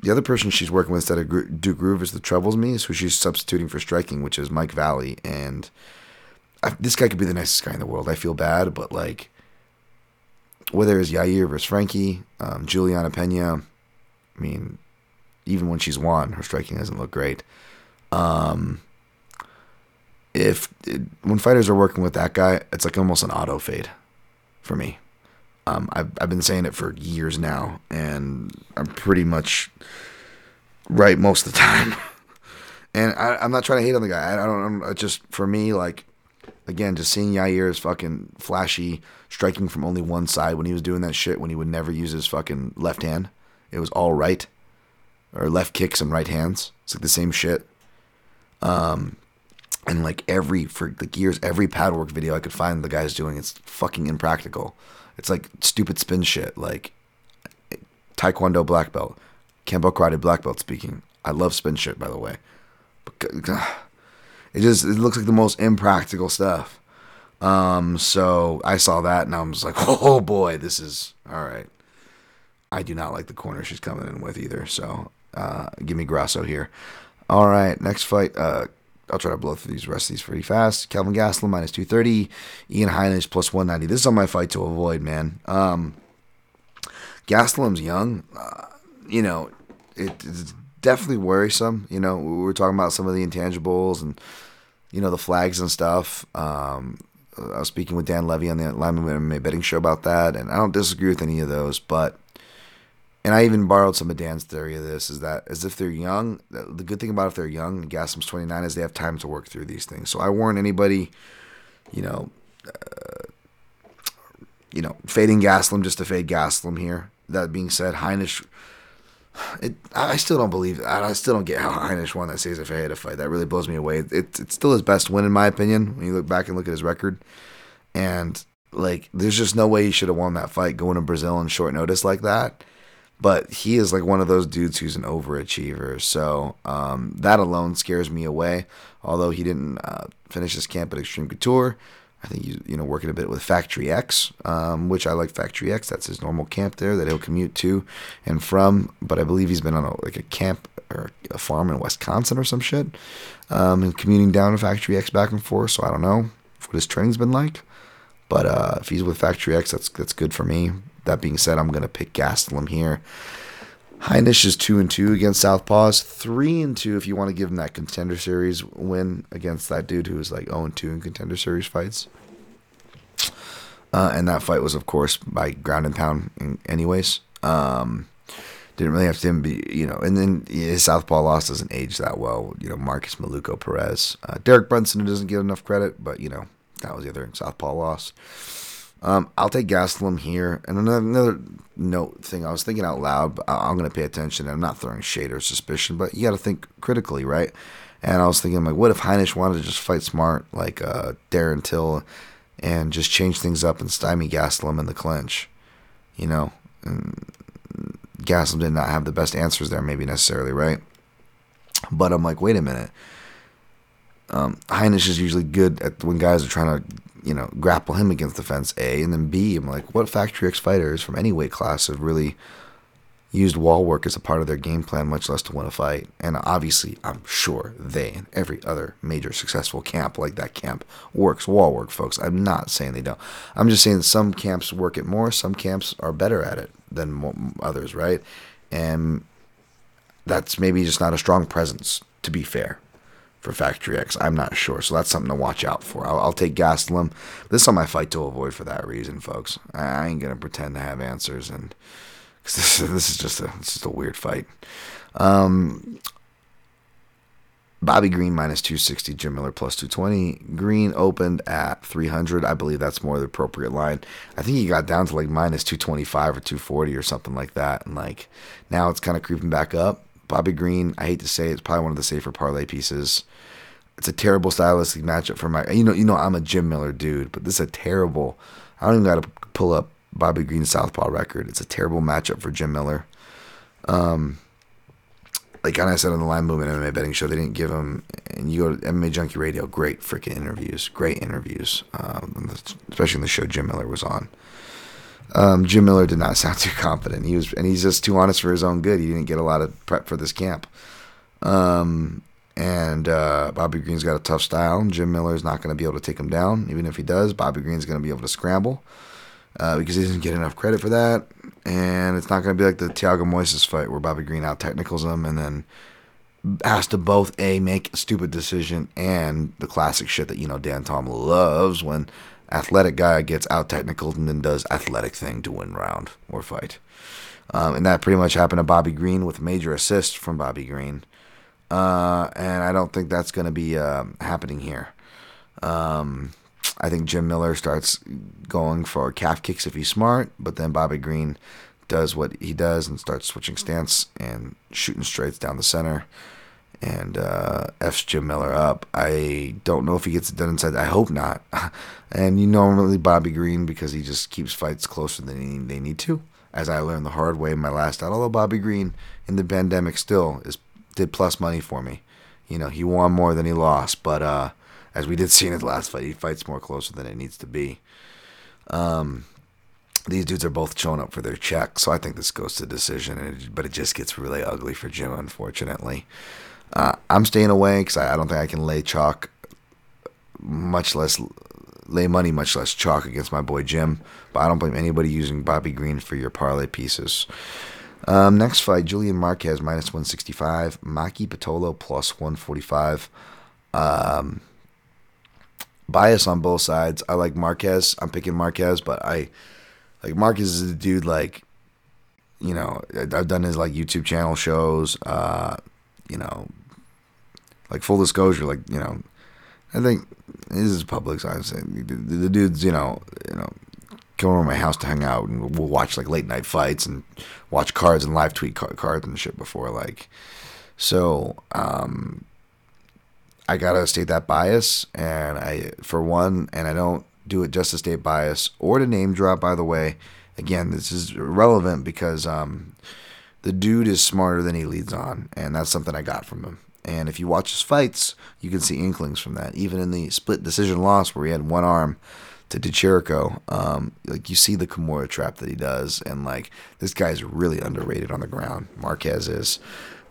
the other person she's working with instead of Duke is that troubles me is who she's substituting for striking, which is Mike Valle, and I, this guy could be the nicest guy in the world. I feel bad, but like whether it's Yair versus Frankie, um, Juliana Pena, I mean even when she's won, her striking doesn't look great. Um, if it, when fighters are working with that guy, it's like almost an auto fade for me. Um, I've I've been saying it for years now, and I'm pretty much right most of the <laughs> time. and I, am not trying to hate on the guy. I, I don't. I'm, just for me, like again, just seeing Yair's fucking flashy striking from only one side when he was doing that shit when he would never use his fucking left hand. It was all right or left kicks and right hands. It's like the same shit. Um, and like every for like years, every pad work video I could find the guys doing, it's fucking impractical. It's like stupid spin shit. Like Taekwondo black belt, Kempo karate black belt. Speaking, I love spin shit by the way. <sighs> It just it looks like the most impractical stuff. Um, so I saw that and I was like, <laughs> oh boy, this is all right. I do not like the corner she's coming in with either. So uh, give me Grasso here. All right, next fight. Uh, I'll try to blow through these rest of these pretty fast. Kelvin Gastelum minus 230. Ian Heinisch plus 190. This is on my fight to avoid, man. Um, Gastelum's young. Uh, you know, it, it's definitely worrisome. You know, we were talking about some of the intangibles and, you know, the flags and stuff. Um, I was speaking with Dan Levy on the Line MMA betting show about that, and I don't disagree with any of those, but and I even borrowed some of Dan's theory of this is that as if they're young, the good thing about if they're young, Gastelum's 29, is they have time to work through these things. So I warn anybody, you know, uh, you know, fading Gastelum just to fade Gastelum here. That being said, Heinisch, it, I still don't believe, I still don't get how Heinisch won that Cesar Ferreira fight. That really blows me away. It, it's still his best win, in my opinion, when you look back and look at his record. And, like, there's just no way he should have won that fight going to Brazil on short notice like that but he is like one of those dudes who's an overachiever. So um, that alone scares me away. Although he didn't uh, finish his camp at Extreme Couture, I think he's you know working a bit with Factory X, um, which I like Factory X. That's his normal camp there that he'll commute to and from. But I believe he's been on a, like a camp or a farm in Wisconsin or some shit, um, and commuting down to Factory X back and forth. So I don't know what his training's been like, but uh, if he's with Factory X, that's that's good for me. That being said, I'm gonna pick Gastelum here. Heinisch is two and two against Southpaws, three and two if you want to give him that contender series win against that dude who was like 0 and two in contender series fights. Uh, and that fight was, of course, by ground and pound, anyways. Um, didn't really have to be, you know, and then his southpaw loss doesn't age that well. You know, Marcus Maluko Perez, uh, Derek Brunson doesn't get enough credit, but you know that was the other southpaw loss. Um, I'll take Gastelum here. And another, another note thing, I was thinking out loud, but I'm going to pay attention. I'm not throwing shade or suspicion, but you got to think critically, right? And I was thinking, like, what if Heinisch wanted to just fight smart, like uh, Darren Till, and just change things up and stymie Gastelum in the clinch? You know, and Gastelum did not have the best answers there, maybe necessarily, right? But I'm like, wait a minute. Um, Heinisch is usually good at when guys are trying to you know, grapple him against the fence, A. And then B, I'm like, what Factory X fighters from any weight class have really used wall work as a part of their game plan, much less to win a fight? And obviously, I'm sure they and every other major successful camp like that camp works wall work, folks. I'm not saying they don't. I'm just saying some camps work it more, some camps are better at it than others, right? And that's maybe just not a strong presence, to be fair for Factory X. I'm not sure, so that's something to watch out for. I'll, I'll take Gastelum. This is on my fight to avoid for that reason, folks. I, I ain't gonna pretend to have answers, and cause <laughs> this, this is just a this is a weird fight. Um, Bobby Green minus 260, Jim Miller plus 220. Green opened at 300. I believe that's more the appropriate line. I think he got down to like minus 225 or 240 or something like that. And like now it's kind of creeping back up. Bobby Green, I hate to say it, it's probably one of the safer parlay pieces. It's a terrible stylistic matchup for my. You know, you know, I'm a Jim Miller dude, but this is a terrible. I don't even got to pull up Bobby Green's southpaw record. It's a terrible matchup for Jim Miller. Um, like I said on the Line Movement MMA betting show, they didn't give him. And you go to MMA Junkie Radio, great freaking interviews, great interviews, um, especially in the show Jim Miller was on. Um, Jim Miller did not <laughs> sound too confident. He was, and he's just too honest for his own good. He didn't get a lot of prep for this camp. Um, and uh, Bobby Green's got a tough style. Jim Miller is not going to be able to take him down. Even if he does, Bobby Green's going to be able to scramble uh, because he doesn't get enough credit for that. And it's not going to be like the Thiago Moises fight where Bobby Green out technicals him and then has to both a make a stupid decision and the classic shit that you know Dan Tom loves when athletic guy gets out technical and then does athletic thing to win round or fight. Um, and that pretty much happened to Bobby Green with major assist from Bobby Green. Uh, and I don't think that's going to be uh, happening here. Um, I think Jim Miller starts going for calf kicks if he's smart, but then Bobby Green does what he does and starts switching stance and shooting straights down the center and uh, F's Jim Miller up. I don't know if he gets it done inside. I hope not. <laughs> and you normally Bobby Green because he just keeps fights closer than they need to. As I learned the hard way in my last out. Although Bobby Green in the pandemic still is did plus money for me. You know he won more than he lost, but uh, as we did see in his last fight, he fights more closer than it needs to be. Um, these dudes are both showing up for their check, so I think this goes to decision. but it just gets really ugly for Jim, unfortunately. Uh, I'm staying away because I, I, don't think I can lay chalk, much less lay money, much less chalk against my boy Jim. But I don't blame anybody using Bobby Green for your parlay pieces. Um, next fight, Julian Marquez minus 165, Maki Pitolo plus 145. Um, bias on both sides. I like Marquez. I'm picking Marquez, but I like Marquez is a dude like you know I've done his like YouTube channel shows. Uh, you know, like full disclosure, like you know, I think this is public. So I'm saying the, dudes, you know, you know, come over my house to hang out, and we'll watch like late night fights and watch cards and live tweet cards and shit before like. So um, I gotta state that bias, and I for one, and I don't do it just to state bias or to name drop. By the way, again, this is relevant because um, the dude is smarter than he leads on, and that's something I got from him. And if you watch his fights, you can see inklings from that. Even in the split decision loss where he had one arm to DiCirico, um, like you see the Kimura trap that he does, and like this guy's really underrated on the ground. Marquez is.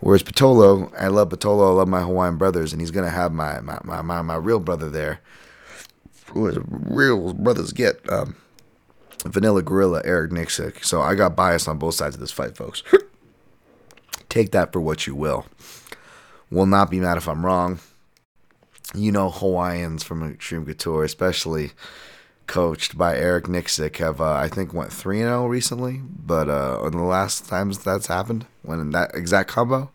Whereas Pitolo, I love Pitolo, I love my Hawaiian brothers, and he's gonna have my my, my, my, my real brother there. Who is real brothers get um, Vanilla Gorilla Eric Nicksick. So I got bias on both sides of this fight, folks. <clears throat> Take that for what you will. Will not be mad if I'm wrong. You know Hawaiians from Extreme Couture, especially coached by Eric Nicksick, have uh, I think went three and zero recently. But uh, the last times that's happened, when in that exact combo.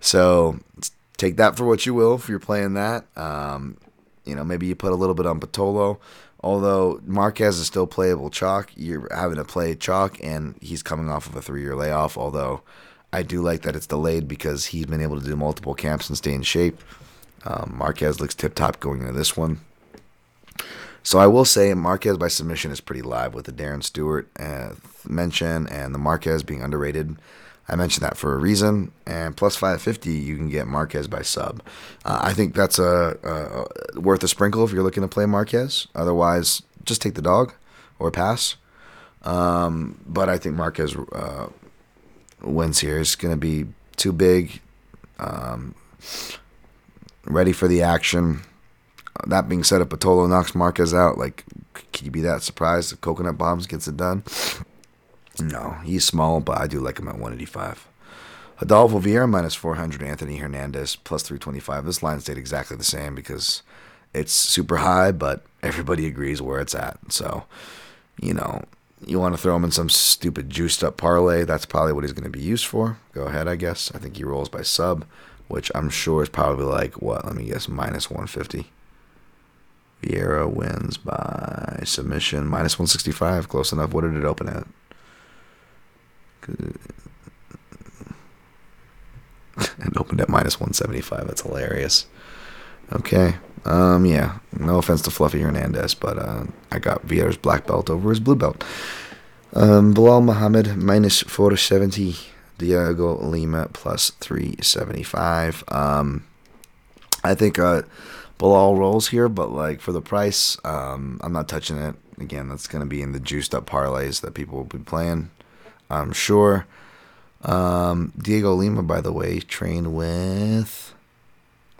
So take that for what you will if you're playing that. Um, you know, maybe you put a little bit on Pitolo. Although Marquez is still playable chalk, you're having to play chalk, and he's coming off of a three-year layoff. Although I do like that it's delayed because he's been able to do multiple camps and stay in shape. Um, Marquez looks tip top going into this one. So I will say Marquez by submission is pretty live with the Darren Stewart uh, mention and the Marquez being underrated. I mentioned that for a reason. And plus 550, you can get Marquez by sub. Uh, I think that's a, a, worth a sprinkle if you're looking to play Marquez. Otherwise, just take the dog or pass. Um, but I think Marquez uh, wins here. It's going to be too big. Um, ready for the action. That being said, if Pitolo knocks Marquez out, like, can you be that surprised if Coconut Bombs gets it done? No, he's small, but I do like him at 185. Adolfo Vieira minus 400, Anthony Hernandez plus 325. This line stayed exactly the same because it's super high, but everybody agrees where it's at. So, you know, you want to throw him in some stupid juiced up parlay, that's probably what he's going to be used for. Go ahead, I guess. I think he rolls by sub, which I'm sure is probably like, what, let me guess, minus 150. Vieira wins by submission, minus 165. Close enough. What did it open at? <laughs> It opened at minus 175. That's hilarious. Okay. Um, yeah. No offense to Fluffy Hernandez, but uh, I got Vieira's black belt over his blue belt. Um, Belal Muhammad minus 470. Dhiego Lima plus 375. Um, I think uh, Belal rolls here, but like for the price, um, I'm not touching it. Again, that's going to be in the juiced up parlays that people will be playing. I'm sure. Um, Dhiego Lima, by the way, trained with.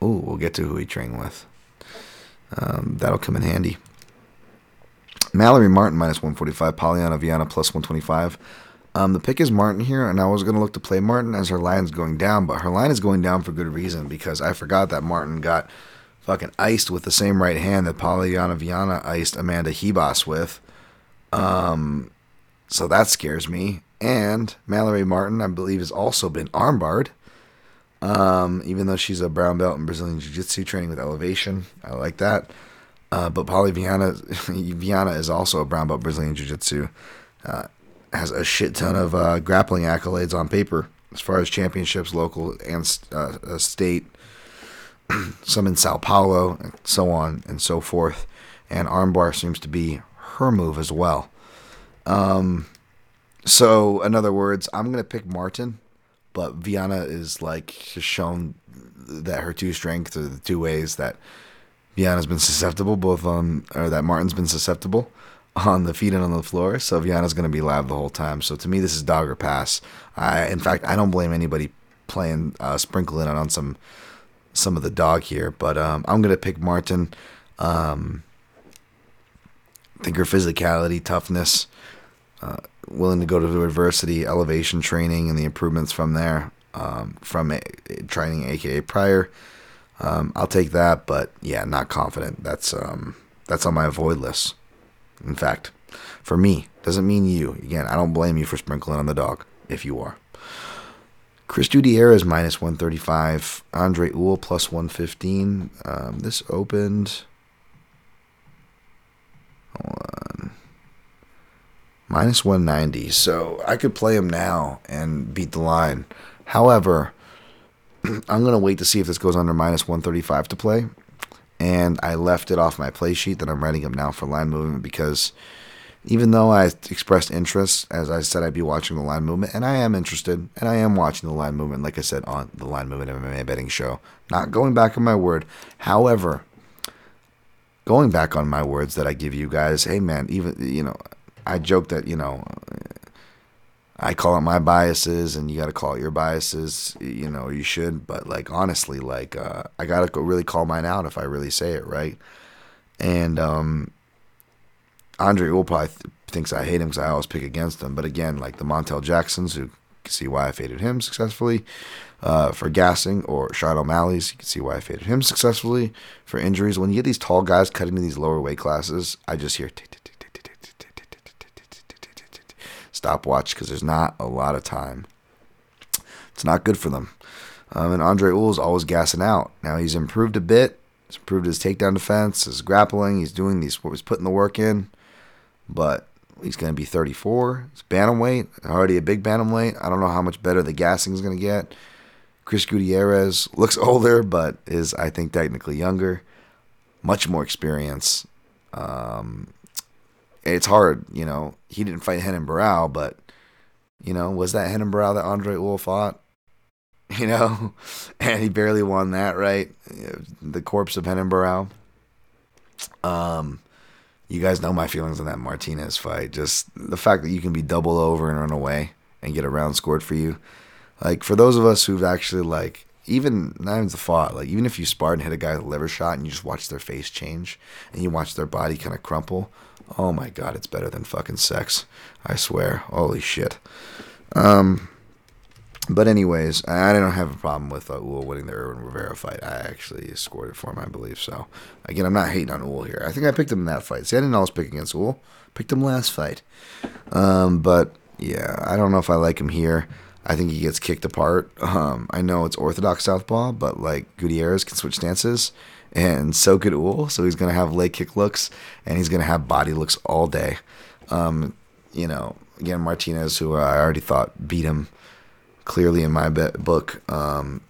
Oh, we'll get to who he trained with. Um, that'll come in handy. Mallory Martin minus 145, Polyana Viana plus 125. Um, the pick is Martin here, and I was going to look to play Martin as her line's going down, but her line is going down for good reason because I forgot that Martin got fucking iced with the same right hand that Polyana Viana iced Amanda Hebos with. Um, so that scares me. And Mallory Martin, I believe, has also been armbarred. Um, even though she's a brown belt in Brazilian Jiu Jitsu training with elevation. I like that. Uh, but Polly Viana, <laughs> Viana is also a brown belt Brazilian Jiu Jitsu. Uh, has a shit ton of uh, grappling accolades on paper as far as championships, local and uh, uh, state, <clears throat> some in Sao Paulo, and so on and so forth. And armbar seems to be her move as well. Um, so, in other words, I'm going to pick Martin, but Viana is like shown that her two strengths are the two ways that Viana's been susceptible, both on, or that Martin's been susceptible on the feet and on the floor. So Viana's going to be live the whole time. So to me, this is dog or pass. I, in fact, I don't blame anybody playing uh, sprinkling it on some some of the dog here, but um, I'm to pick Martin. Um, I think her physicality, toughness, uh, willing to go to the adversity, elevation training, and the improvements from there, um, from a training, aka prior. Um, I'll take that, but yeah, not confident. That's um, that's on my avoid list. In fact, for me, doesn't mean you. Again, I don't blame you for sprinkling on the dog if you are. Chris Gutierrez is minus 135. Andre Ewell plus 115. Um, this opened. On. Minus 190. So I could play him now and beat the line. However, <clears throat> I'm going to wait to see if this goes under minus 135 to play. And I left it off my play sheet that I'm writing up now for line movement because even though I expressed interest, as I said, I'd be watching the line movement, and I am interested, and I am watching the line movement, like I said, on the line movement MMA betting show. Not going back on my word. However, going back on my words that I give you guys, hey man, even, you know, I joke that, you know, I call it my biases, and you got to call it your biases. You know, you should. But like honestly, like uh, I gotta really call mine out if I really say it right. And um, Andre probably th- thinks I hate him because I always pick against him. But again, like the Montel Jacksons, who can see why I faded him successfully uh, for gassing, or Sean O'Malley's, you can see why I faded him successfully for injuries. When you get these tall guys cutting to these lower weight classes, I just hear stopwatch because there's not a lot of time. It's not good for them. Um, and Andre is always gassing out. Now he's improved a bit. He's improved his takedown defense, his grappling. He's doing these. He's putting the work in, but he's going to be 34. It's bantamweight, already a big bantamweight. I don't know how much better the gassing is going to get. Chris Gutierrez looks <laughs> older, but is I think technically younger, much more experience. Um, it's hard, you know. He didn't fight Renan Barão, but you know, was that Renan Barão that Andre Ewell fought? <laughs> You know, <laughs> and he barely won that, right? The corpse of Renan Barão. Um, you guys know my feelings on that Martinez fight. Just the fact that you can be double over and run away and get a round scored for you. Like for those of us who've actually like even not even the fought, like even if you sparred and hit a guy with a liver shot and you just watch their face change and you watch their body kind of crumple, oh my god, it's better than fucking sex. I swear. Holy shit. Um but anyways, I don't have a problem with uh, Ewell winning the Irwin Rivera fight. I actually scored it for him, I believe. So again, I'm not hating on Ewell here. I think I picked him in that fight. See, I didn't always pick against Ewell. Picked him last fight. Um, but yeah, I don't know if I like him here. I think he gets kicked apart. Um, I know it's orthodox southpaw, but like Gutierrez can switch stances, and so could Ewell. So he's gonna have leg kick looks, and he's gonna have body looks all day. Um, you know, again Martinez, who I already thought beat him clearly in my book, um,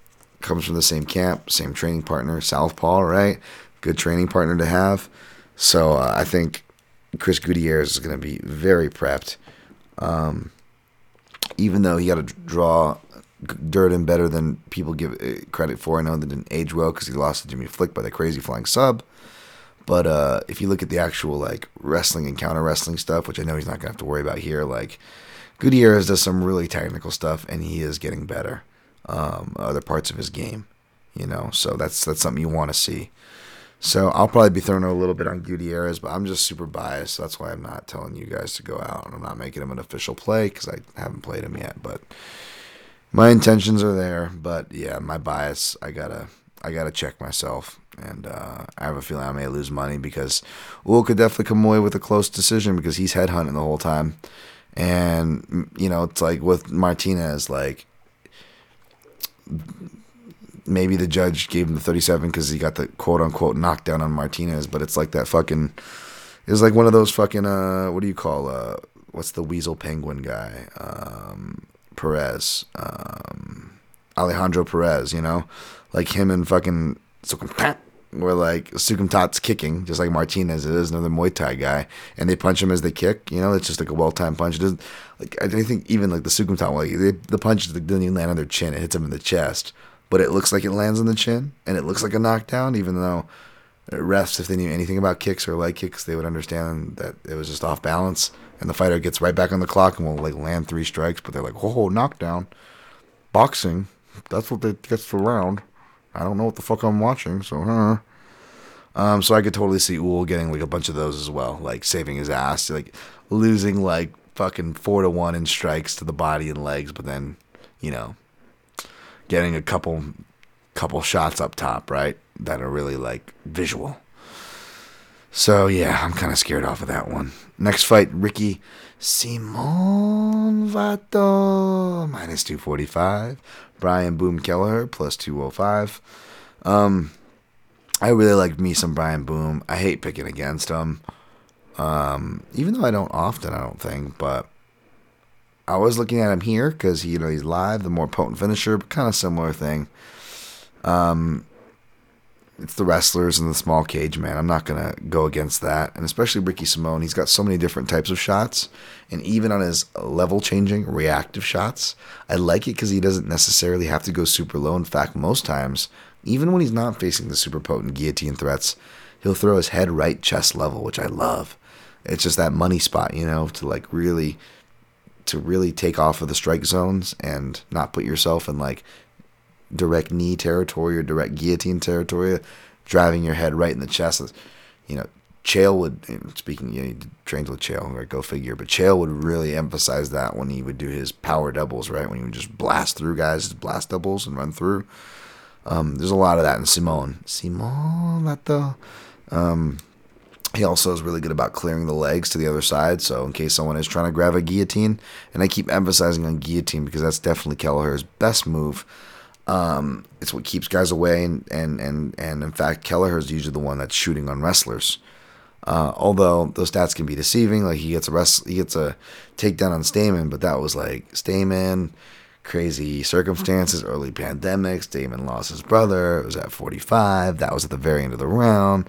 comes from the same camp, same training partner, Southpaw, right? Good training partner to have. So uh, I think Chris Gutierrez is going to be very prepped. Um, even though he got to draw Durden better than people give credit for. I know that didn't age well because he lost to Jimmy Flick by the crazy flying sub. But uh, if you look at the actual like wrestling and counter wrestling stuff, which I know he's not gonna have to worry about here, like Gutierrez does some really technical stuff, and he is getting better. Um, other parts of his game, you know, so that's that's something you want to see. So I'll probably be throwing a little bit on Gutierrez, but I'm just super biased. That's why I'm not telling you guys to go out, and I'm not making him an official play because I haven't played him yet. But my intentions are there. But yeah, my bias, I gotta I gotta check myself, and uh, I have a feeling I may lose money because Will could definitely come away with a close decision because he's headhunting the whole time. And you know, it's like with Martinez, like maybe the judge gave him the 37 because he got the quote unquote knockdown on Martinez, but it's like that fucking. It was like one of those fucking uh, what do you call uh, what's the weasel penguin guy? Um, Perez, um, Alejandro Perez, you know, like him and fucking where like Sukumtat's kicking, just like Martinez is another Muay Thai guy, and they punch him as they kick. You know, it's just like a well timed punch. It doesn't like I think even like the Sukumtat, like they, the punch doesn't even land on their chin; it hits them in the chest. But it looks like it lands on the chin, and it looks like a knockdown, even though refs, if they knew anything about kicks or leg kicks, they would understand that it was just off balance, and the fighter gets right back on the clock and will like land three strikes. But they're like, "Whoa, knockdown!" Boxing, that's what they gets the round. I don't know what the fuck I'm watching, so huh. Um, so I could totally see Ewell getting like a bunch of those as well, like saving his ass, like losing like fucking four to one in strikes to the body and legs, but then, you know, getting a couple couple shots up top, right? That are really like visual. So yeah, I'm kind of scared off of that one. Next fight, Ricky Simon Vato minus 245. Brian Boom Kelleher plus 205. Um, I really like me some Brian Boom. I hate picking against him. Um, even though I don't often, I don't think, but I was looking at him here because you know he's live, the more potent finisher, but kind of similar thing. Um, it's the wrestlers and the small cage man. I'm not gonna go against that, and especially Ricky Simone. He's got so many different types of shots, and even on his level changing reactive shots, I like it because he doesn't necessarily have to go super low. In fact, most times, even when he's not facing the super potent guillotine threats, he'll throw his head right chest level, which I love. It's just that money spot, you know, to like really to really take off of the strike zones and not put yourself in like direct knee territory or direct guillotine territory, driving your head right in the chest. You know, Chael would, speaking, you know, he trained with Chael, right? Go figure. But Chael would really emphasize that when he would do his power doubles, right? When he would just blast through guys, blast doubles and run through. Um, there's a lot of that in Simone. Simone, that though. Um, he also is really good about clearing the legs to the other side. So in case someone is trying to grab a guillotine, and I keep emphasizing on guillotine because that's definitely Kelleher's best move. Um, it's what keeps guys away, and and and and in fact, Kelleher is usually the one that's shooting on wrestlers. Uh, although those stats can be deceiving, like he gets a rest, he gets a takedown on Stamen, but that was like Stamen, crazy circumstances, early pandemics. Stamann lost his brother. It was at 45. That was at the very end of the round.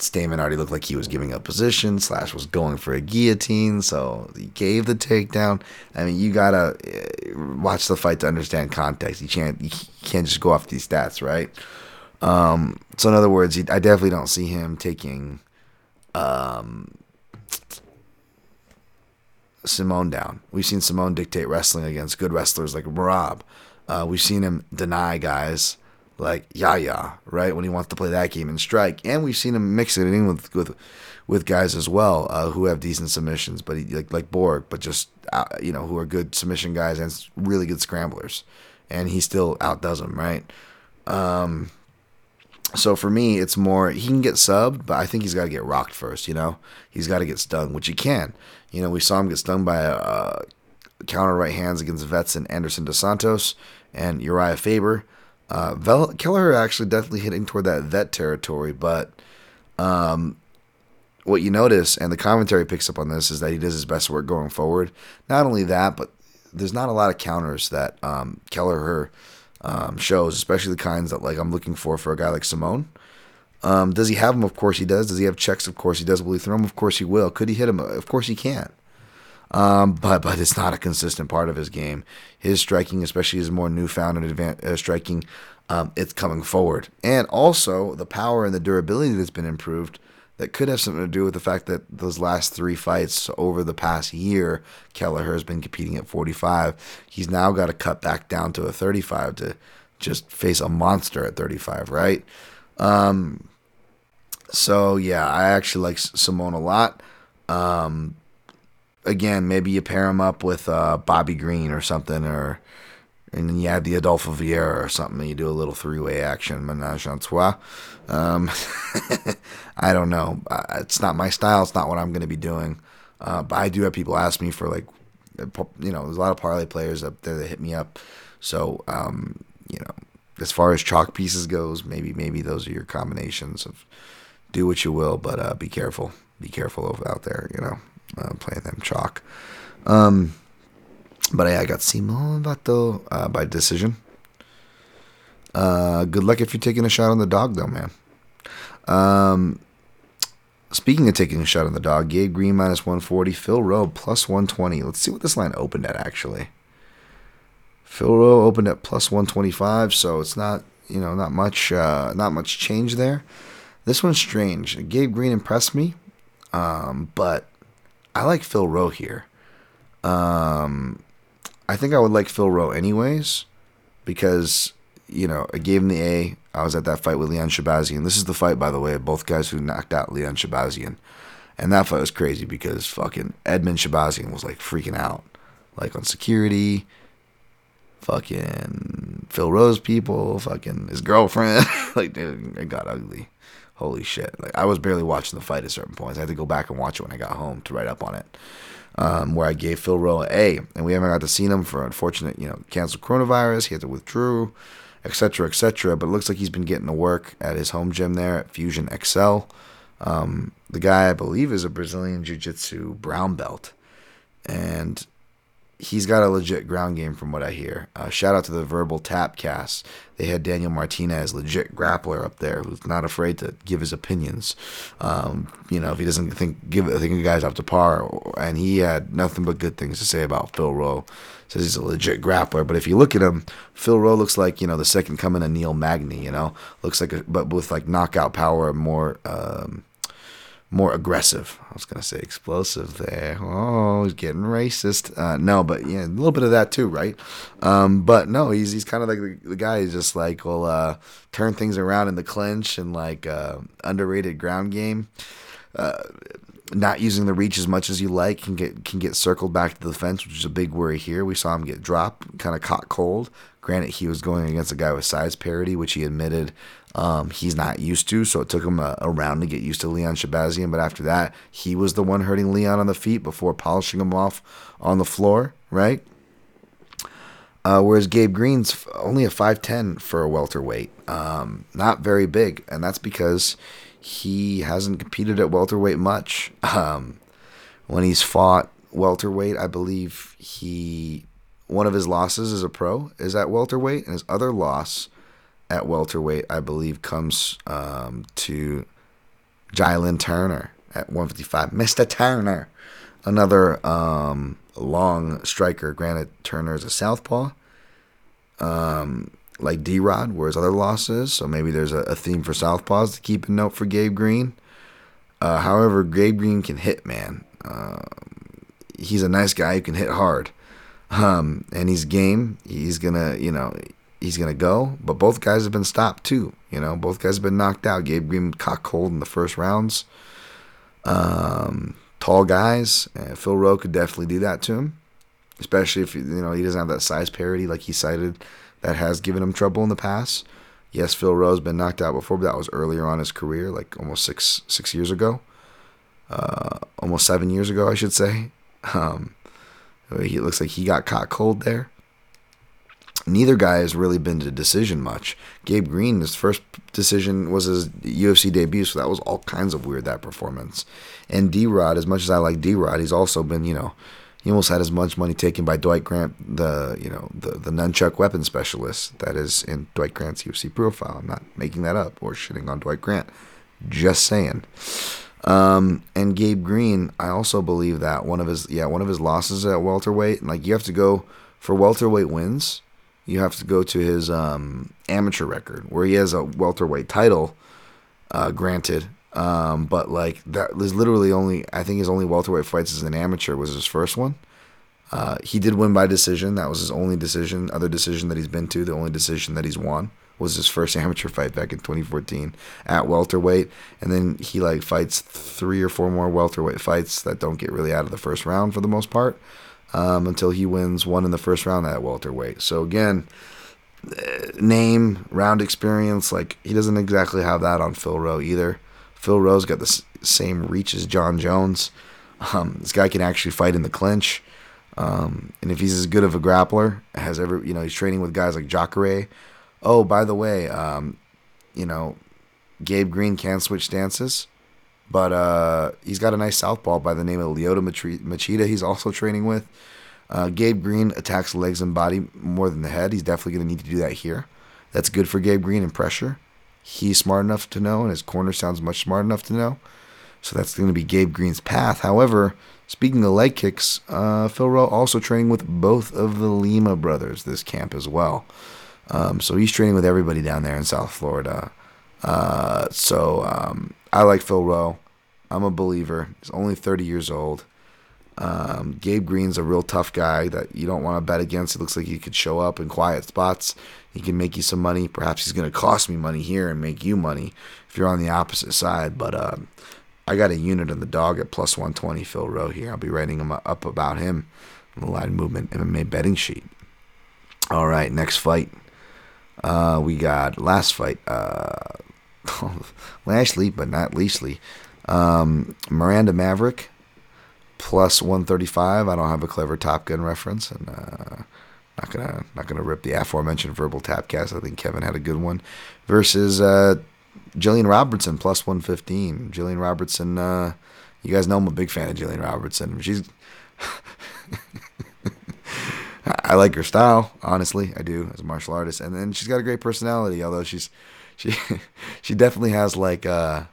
Stamann already looked like he was giving up position. Slash was going for a guillotine, so he gave the takedown. I mean, you gotta uh, watch the fight to understand context. You can't you can't just go off these stats, right? Um, so in other words, I definitely don't see him taking um, Simone down. We've seen Simone dictate wrestling against good wrestlers like Rob. Uh, we've seen him deny guys like Yahya, right, when he wants to play that game and strike. And we've seen him mix it in with with, with guys as well uh, who have decent submissions, but he, like like Borg, but just uh, you know who are good submission guys and really good scramblers. And he still outdoes them, right? Um, so for me, it's more he can get subbed, but I think he's got to get rocked first. You know, he's got to get stung, which he can. You know, we saw him get stung by a counter right hands against Vets and Anderson Dos Santos and Urijah Faber. Uh, Vel- Keller actually definitely hitting toward that vet territory, but um, what you notice, and the commentary picks up on this, is that he does his best work going forward. Not only that, but there's not a lot of counters that um, Keller um, shows, especially the kinds that like I'm looking for for a guy like Simone. Um, does he have them? Of course he does. Does he have checks? Of course he does. Will he throw them? Of course he will. Could he hit him? Of course he can. Um, but but it's not a consistent part of his game. His striking, especially his more newfound and advanced uh, striking, um, it's coming forward, and also the power and the durability that's been improved. That could have something to do with the fact that those last three fights over the past year, Kelleher has been competing at 45. He's now got to cut back down to a 35 to just face a monster at 35, right? Um, so yeah, I actually like Simone a lot. Um, again, maybe you pair him up with uh, Bobby Green or something, or and then you add the Adolfo Vieira or something, and you do a little three-way action, menage trois. Um, <laughs> I don't know. It's not my style. It's not what I'm going to be doing. Uh, but I do have people ask me for like, you know, there's a lot of parlay players up there that hit me up. So, um, you know, as far as chalk pieces goes, maybe maybe those are your combinations of do what you will, but uh, be careful. Be careful out there. You know, uh, playing them chalk. Um, but yeah, I got Simon Vato uh, by decision. Uh, good luck if you're taking a shot on the dog, though, man. Um, speaking of taking a shot on the dog, Gabe Green minus 140, Phil Rowe plus 120. Let's see what this line opened at, actually. Phil Rowe opened at plus 125, so it's not, you know, not much, uh, not much change there. This one's strange. Gabe Green impressed me, um, but I like Phil Rowe here. Um, I think I would like Phil Rowe anyways, because you know I gave him the A. I was at that fight with Leon Shahbazyan. This is the fight, by the way, both guys who knocked out Leon Shahbazyan. And that fight was crazy because fucking Edmen Shahbazyan was like freaking out, like on security, fucking Phil Rowe's people, fucking his girlfriend. <laughs> like, dude, it got ugly. Holy shit! Like I was barely watching the fight at certain points. I had to go back and watch it when I got home to write up on it. Um, where I gave Phil Rowe A, and we haven't got to see him for unfortunate, you know, canceled coronavirus. He had to withdraw, etc., etc. But it looks like he's been getting to work at his home gym there at Fusion X-Cel. Um, the guy, I believe, is a Brazilian Jiu Jitsu brown belt, and he's got a legit ground game from what I hear. Uh, shout out to the Verbal Tap cast. They had Daniel Martinez, legit grappler up there, who's not afraid to give his opinions. Um, you know, if he doesn't think give think the guy's up to par, and he had nothing but good things to say about Phil Rowe. Says he's a legit grappler, but if you look at him, Phil Rowe looks like you know the second coming of Neil Magny. You know, looks like a, but with like knockout power, more. Um, more aggressive. I was gonna say explosive there. Oh, he's getting racist. Uh, no, but yeah, a little bit of that too, right? Um, but no, he's he's kind of like the, the guy who's just like will uh, turn things around in the clinch and like uh, underrated ground game. Uh, not using the reach as much as you like can get can get circled back to the fence, which is a big worry here. We saw him get dropped, kind of caught cold. Granted, he was going against a guy with size parity, which he admitted um, he's not used to, so it took him a, a, round to get used to Leon Shahbazyan. But after that, he was the one hurting Leon on the feet before polishing him off on the floor, right? Uh, whereas Gabe Green's only a 5'10 for a welterweight. Um, not very big, and that's because he hasn't competed at welterweight much. <laughs> Um, when he's fought welterweight, I believe he one of his losses as a pro is at welterweight, and his other loss at welterweight, I believe, comes um, to Jalin Turner at 155. Mr. Turner, another um, long striker. Granted, Turner is a southpaw, um, like D Rod, where his other losses. So maybe there's a, a, theme for southpaws to keep a note for Gabe Green. Uh, however, Gabe Green can hit, man. Uh, he's a nice guy who can hit hard. Um, and he's game. He's gonna, you know, he's gonna go. But both guys have been stopped too. You know, both guys have been knocked out. Gabe Green caught cold in the first rounds. Um, tall guys. Uh, Phil Rowe could definitely do that to him, especially if you know he doesn't have that size parity like he cited that has given him trouble in the past. Yes, Phil Rowe's been knocked out before, but that was earlier on his career, like almost six six years ago, uh, almost seven years ago, I should say. Um, he looks like he got caught cold there. Neither guy has really been to decision much. Gabe Green, his first decision was his UFC debut, so that was all kinds of weird that performance. And D Rod, as much as I like D Rod, he's also been, you know, he almost had as much money taken by Dwight Grant, the you know the the nunchuck weapon specialist that is in Dwight Grant's UFC profile. I'm not making that up or shitting on Dwight Grant, just saying. Um, and Gabe Green, I also believe that one of his yeah one of his losses at welterweight, and like you have to go for welterweight wins, you have to go to his um, amateur record where he has a welterweight title, uh, granted. Um, but like that was literally only I think his only welterweight fights as an amateur was his first one. Uh, he did win by decision. That was his only decision, other decision that he's been to. The only decision that he's won was his first <laughs> amateur fight back in 2014 at welterweight, and then he like fights three or four more welterweight fights that don't get really out of the first round for the most part, um, until he wins one in the first round at welterweight. So again, uh, name, round experience, like he doesn't exactly have that on Phil Rowe either. Phil Rowe's got the same reach as Jon Jones. Um, this guy can actually fight in the clinch. Um, and if he's as good of a grappler, has ever, you know, he's training with guys like Jacare, Oh, by the way, um, you know, Gabe Green can switch stances, but uh, he's got a nice southpaw by the name of Lyoto Machida. He's also training with. Uh, Gabe Green attacks legs and body more than the head. He's definitely going to need to do that here. That's good for Gabe Green in pressure. He's smart enough to know, and his corner sounds much smart enough to know. So that's going to be Gabe Green's path. However, speaking of leg kicks, uh, Phil Rowe also training with both of the Lima brothers this camp as well. Um, so he's training with everybody down there in South Florida. Uh, so um, I like Phil Rowe. I'm a believer. He's only 30 years old. Um, Gabe Green's a real tough guy that you don't want to bet against. It looks like he could show up in quiet spots. He can make you some money. Perhaps he's going to cost me money here and make you money if you're on the opposite side. But uh, I got a unit on the dog at plus 120, Phil Rowe here. I'll be writing him up about him on the Line Movement MMA betting sheet. All right, next fight. Uh, we got last fight, uh, <laughs> Lashley, but not Leashley. Um, Miranda Maverick plus 135. I don't have a clever Top Gun reference, and uh, not gonna not gonna rip the aforementioned verbal tapcast. I think Kevin had a good one. Versus uh, Gillian Robertson plus 115. Gillian Robertson, uh, you guys know I'm a big fan of Gillian Robertson. She's <laughs> I like her style, honestly, I do as a martial artist, and then she's got a great personality. Although she's she <laughs> she definitely has like a uh,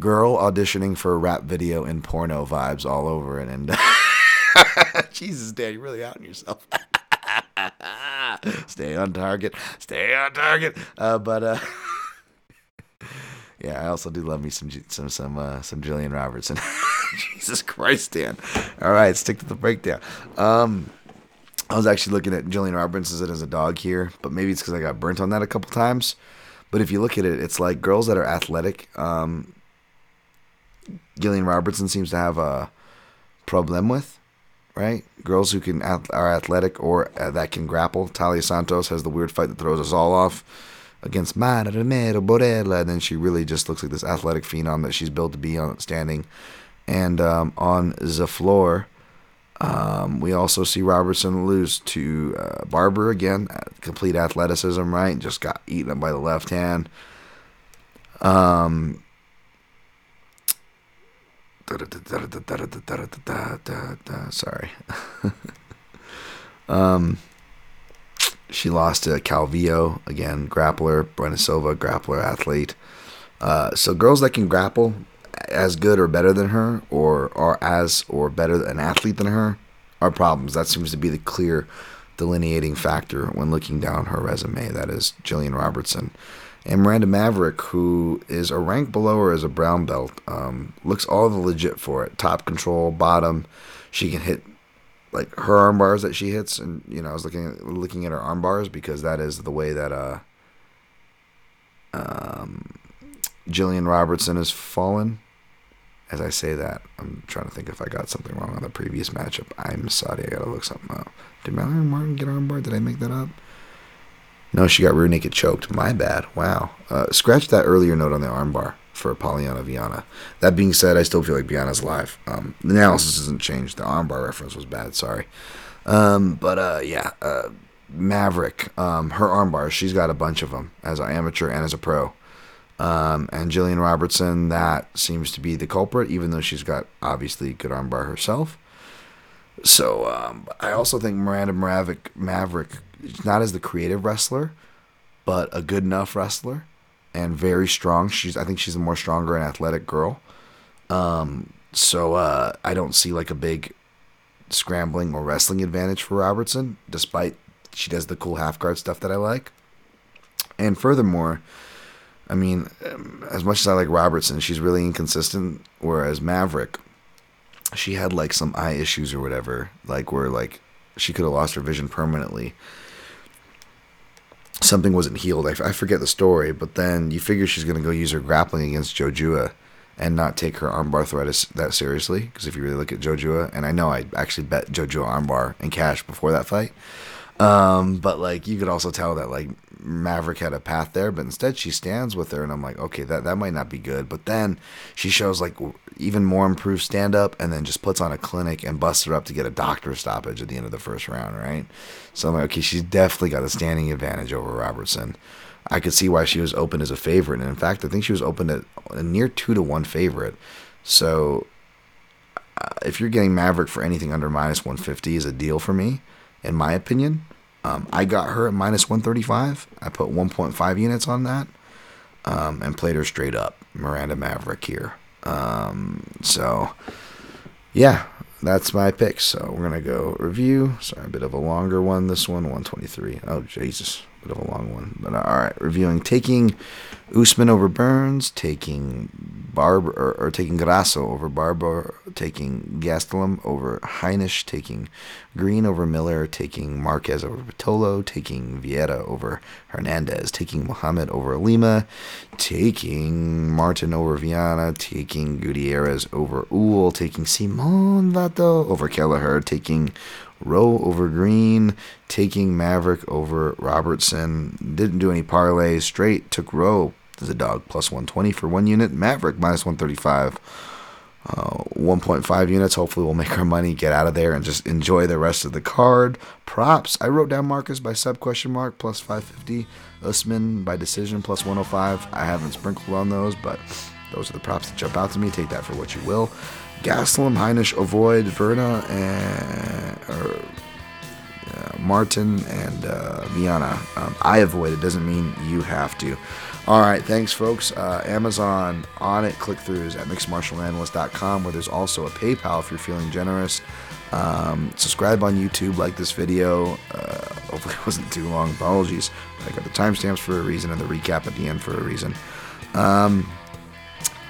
girl auditioning for a rap video and porno vibes all over it. And <laughs> Jesus, Dad, you're really out on yourself. <laughs> Stay on target. Stay on target. Uh, but uh, Yeah, I also do love me some some some uh, some Gillian Robertson. Jesus Christ, Dan. All right, stick to the breakdown. Um, I was actually looking at Gillian Robertson as a dog here, but maybe it's because I got burnt on that a couple times. But if you look at it, it's like girls that are athletic. Um, Gillian Robertson seems to have a problem with, right? Girls who can are athletic or uh, that can grapple. Taila Santos has the weird fight that throws us all off against Mara Romero Borella, and then she really just looks like this athletic phenom that she's built to be on standing. And um, on the floor, um, we also see Robertson lose to uh, Barber again. Complete athleticism, right? Just got eaten up by the left hand. Um, sorry. um, she lost to Calvillo again, grappler. Brenda Silva, grappler, athlete. Uh, so girls that can grapple as good or better than her, or are as or better an athlete than her, are problems. That seems to be the clear delineating factor when looking down her resume. That is Gillian Robertson. And Miranda Maverick, who is a rank below her as a brown belt, um, looks all the legit for it. Top control, bottom. She can hit like her arm bars that she hits, and you know I was looking at, looking at her arm bars because that is the way that uh, um, Gillian Robertson has fallen. As I say that, I'm trying to think if I got something wrong on the previous matchup. I'm sorry, I gotta look something up. Did Mallory Martin get on board? Did I make that up? No, she got rear naked choked. My bad. Wow. Uh, scratch that earlier note on the armbar for Polyana Viana. That being said, I still feel like Viana's alive. Um, the analysis hasn't changed. The armbar reference was bad. Sorry. Um, but uh, yeah, uh, Maverick, um, her armbar, she's got a bunch of them as an amateur and as a pro. Um, and Gillian Robertson, that seems to be the culprit, even though she's got obviously good armbar herself. So um, I also think Miranda Maverick, Maverick not as the creative wrestler, but a good enough wrestler and very strong. She's I think she's a more stronger and athletic girl. Um, so uh, I don't see like a big scrambling or wrestling advantage for Robertson, despite she does the cool half guard stuff that I like. And furthermore, I mean, as much as I like Robertson, she's really inconsistent. Whereas Maverick, she had like some eye issues or whatever, like where like she could have lost her vision permanently something wasn't healed. I, forget the story, but then you figure she's going to go use her grappling against Jojua and not take her armbar threat as, that seriously. Because if you really look at Jojua, and I know I actually bet Jojua armbar and cash before that fight, um, but like you could also tell that like Maverick had a path there, but instead she stands with her, and I'm like, okay, that that might not be good. But then she shows like even more improved stand up, and then just puts on a clinic and busts her up to get a doctor stoppage at the end of the first round, right? So I'm like, okay, she's definitely got a standing advantage over Robertson. I could see why she was open as a favorite, and in fact, I think she was open at a near two to one favorite. So uh, if you're getting Maverick for anything under minus 150 is a deal for me in my opinion. Um, I got her at minus 135. I put 1.5 units on that um, and played her straight up. Miranda Maverick here. Um, so, yeah, that's my pick. So we're going to go review. Sorry, a bit of a longer one. This one, 123. Oh, Jesus bit of a long one, but uh, all right. Reviewing taking Usman over Burns, taking Barber or, or taking Grasso over Barber, taking Gastelum over Heinisch, taking Green over Miller, taking Marquez over Pitolo, taking Vieira over Hernandez, taking Muhammad over Lima, taking Martin over Viana, taking Gutierrez over Ewell, taking Simon Vato over Kelleher, taking Rowe over Green, taking Maverick over Robertson. Didn't do any parlays. Straight took Rowe as a dog plus 120 for one unit. Maverick minus 135. Uh, 1.5 units. Hopefully, we'll make our money, get out of there, and just enjoy the rest of the card. Props. I wrote down Marquez by sub question mark plus 550. Usman by decision plus 105. I haven't sprinkled on those, but those are the props that jump out to me. Take that for what you will. Gastelum, Heinisch, Avoid, Verna, and or, uh, Martin, and uh. Um, I avoid it. Doesn't mean you have to. All right, thanks, folks. Uh, Amazon Onnit, click throughs at mixedmartialanalyst.com, where there's also a PayPal if you're feeling generous. Um, subscribe on YouTube, like this video. Uh, hopefully, <laughs> it wasn't too long. Apologies. I got the timestamps for a reason and the recap at the end for a reason. Um,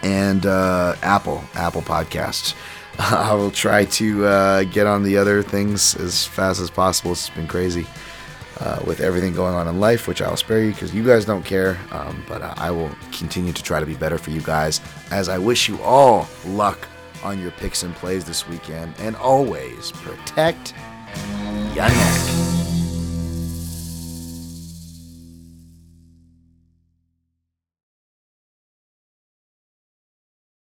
and uh, Apple Apple Podcasts. <laughs> I will try to uh, get on the other things as fast as possible. It's been crazy uh, with everything going on in life, which I'll spare you because you guys don't care. Um, but uh, I will continue to try to be better for you guys as I wish you all luck on your picks and plays this weekend. And always protect your neck.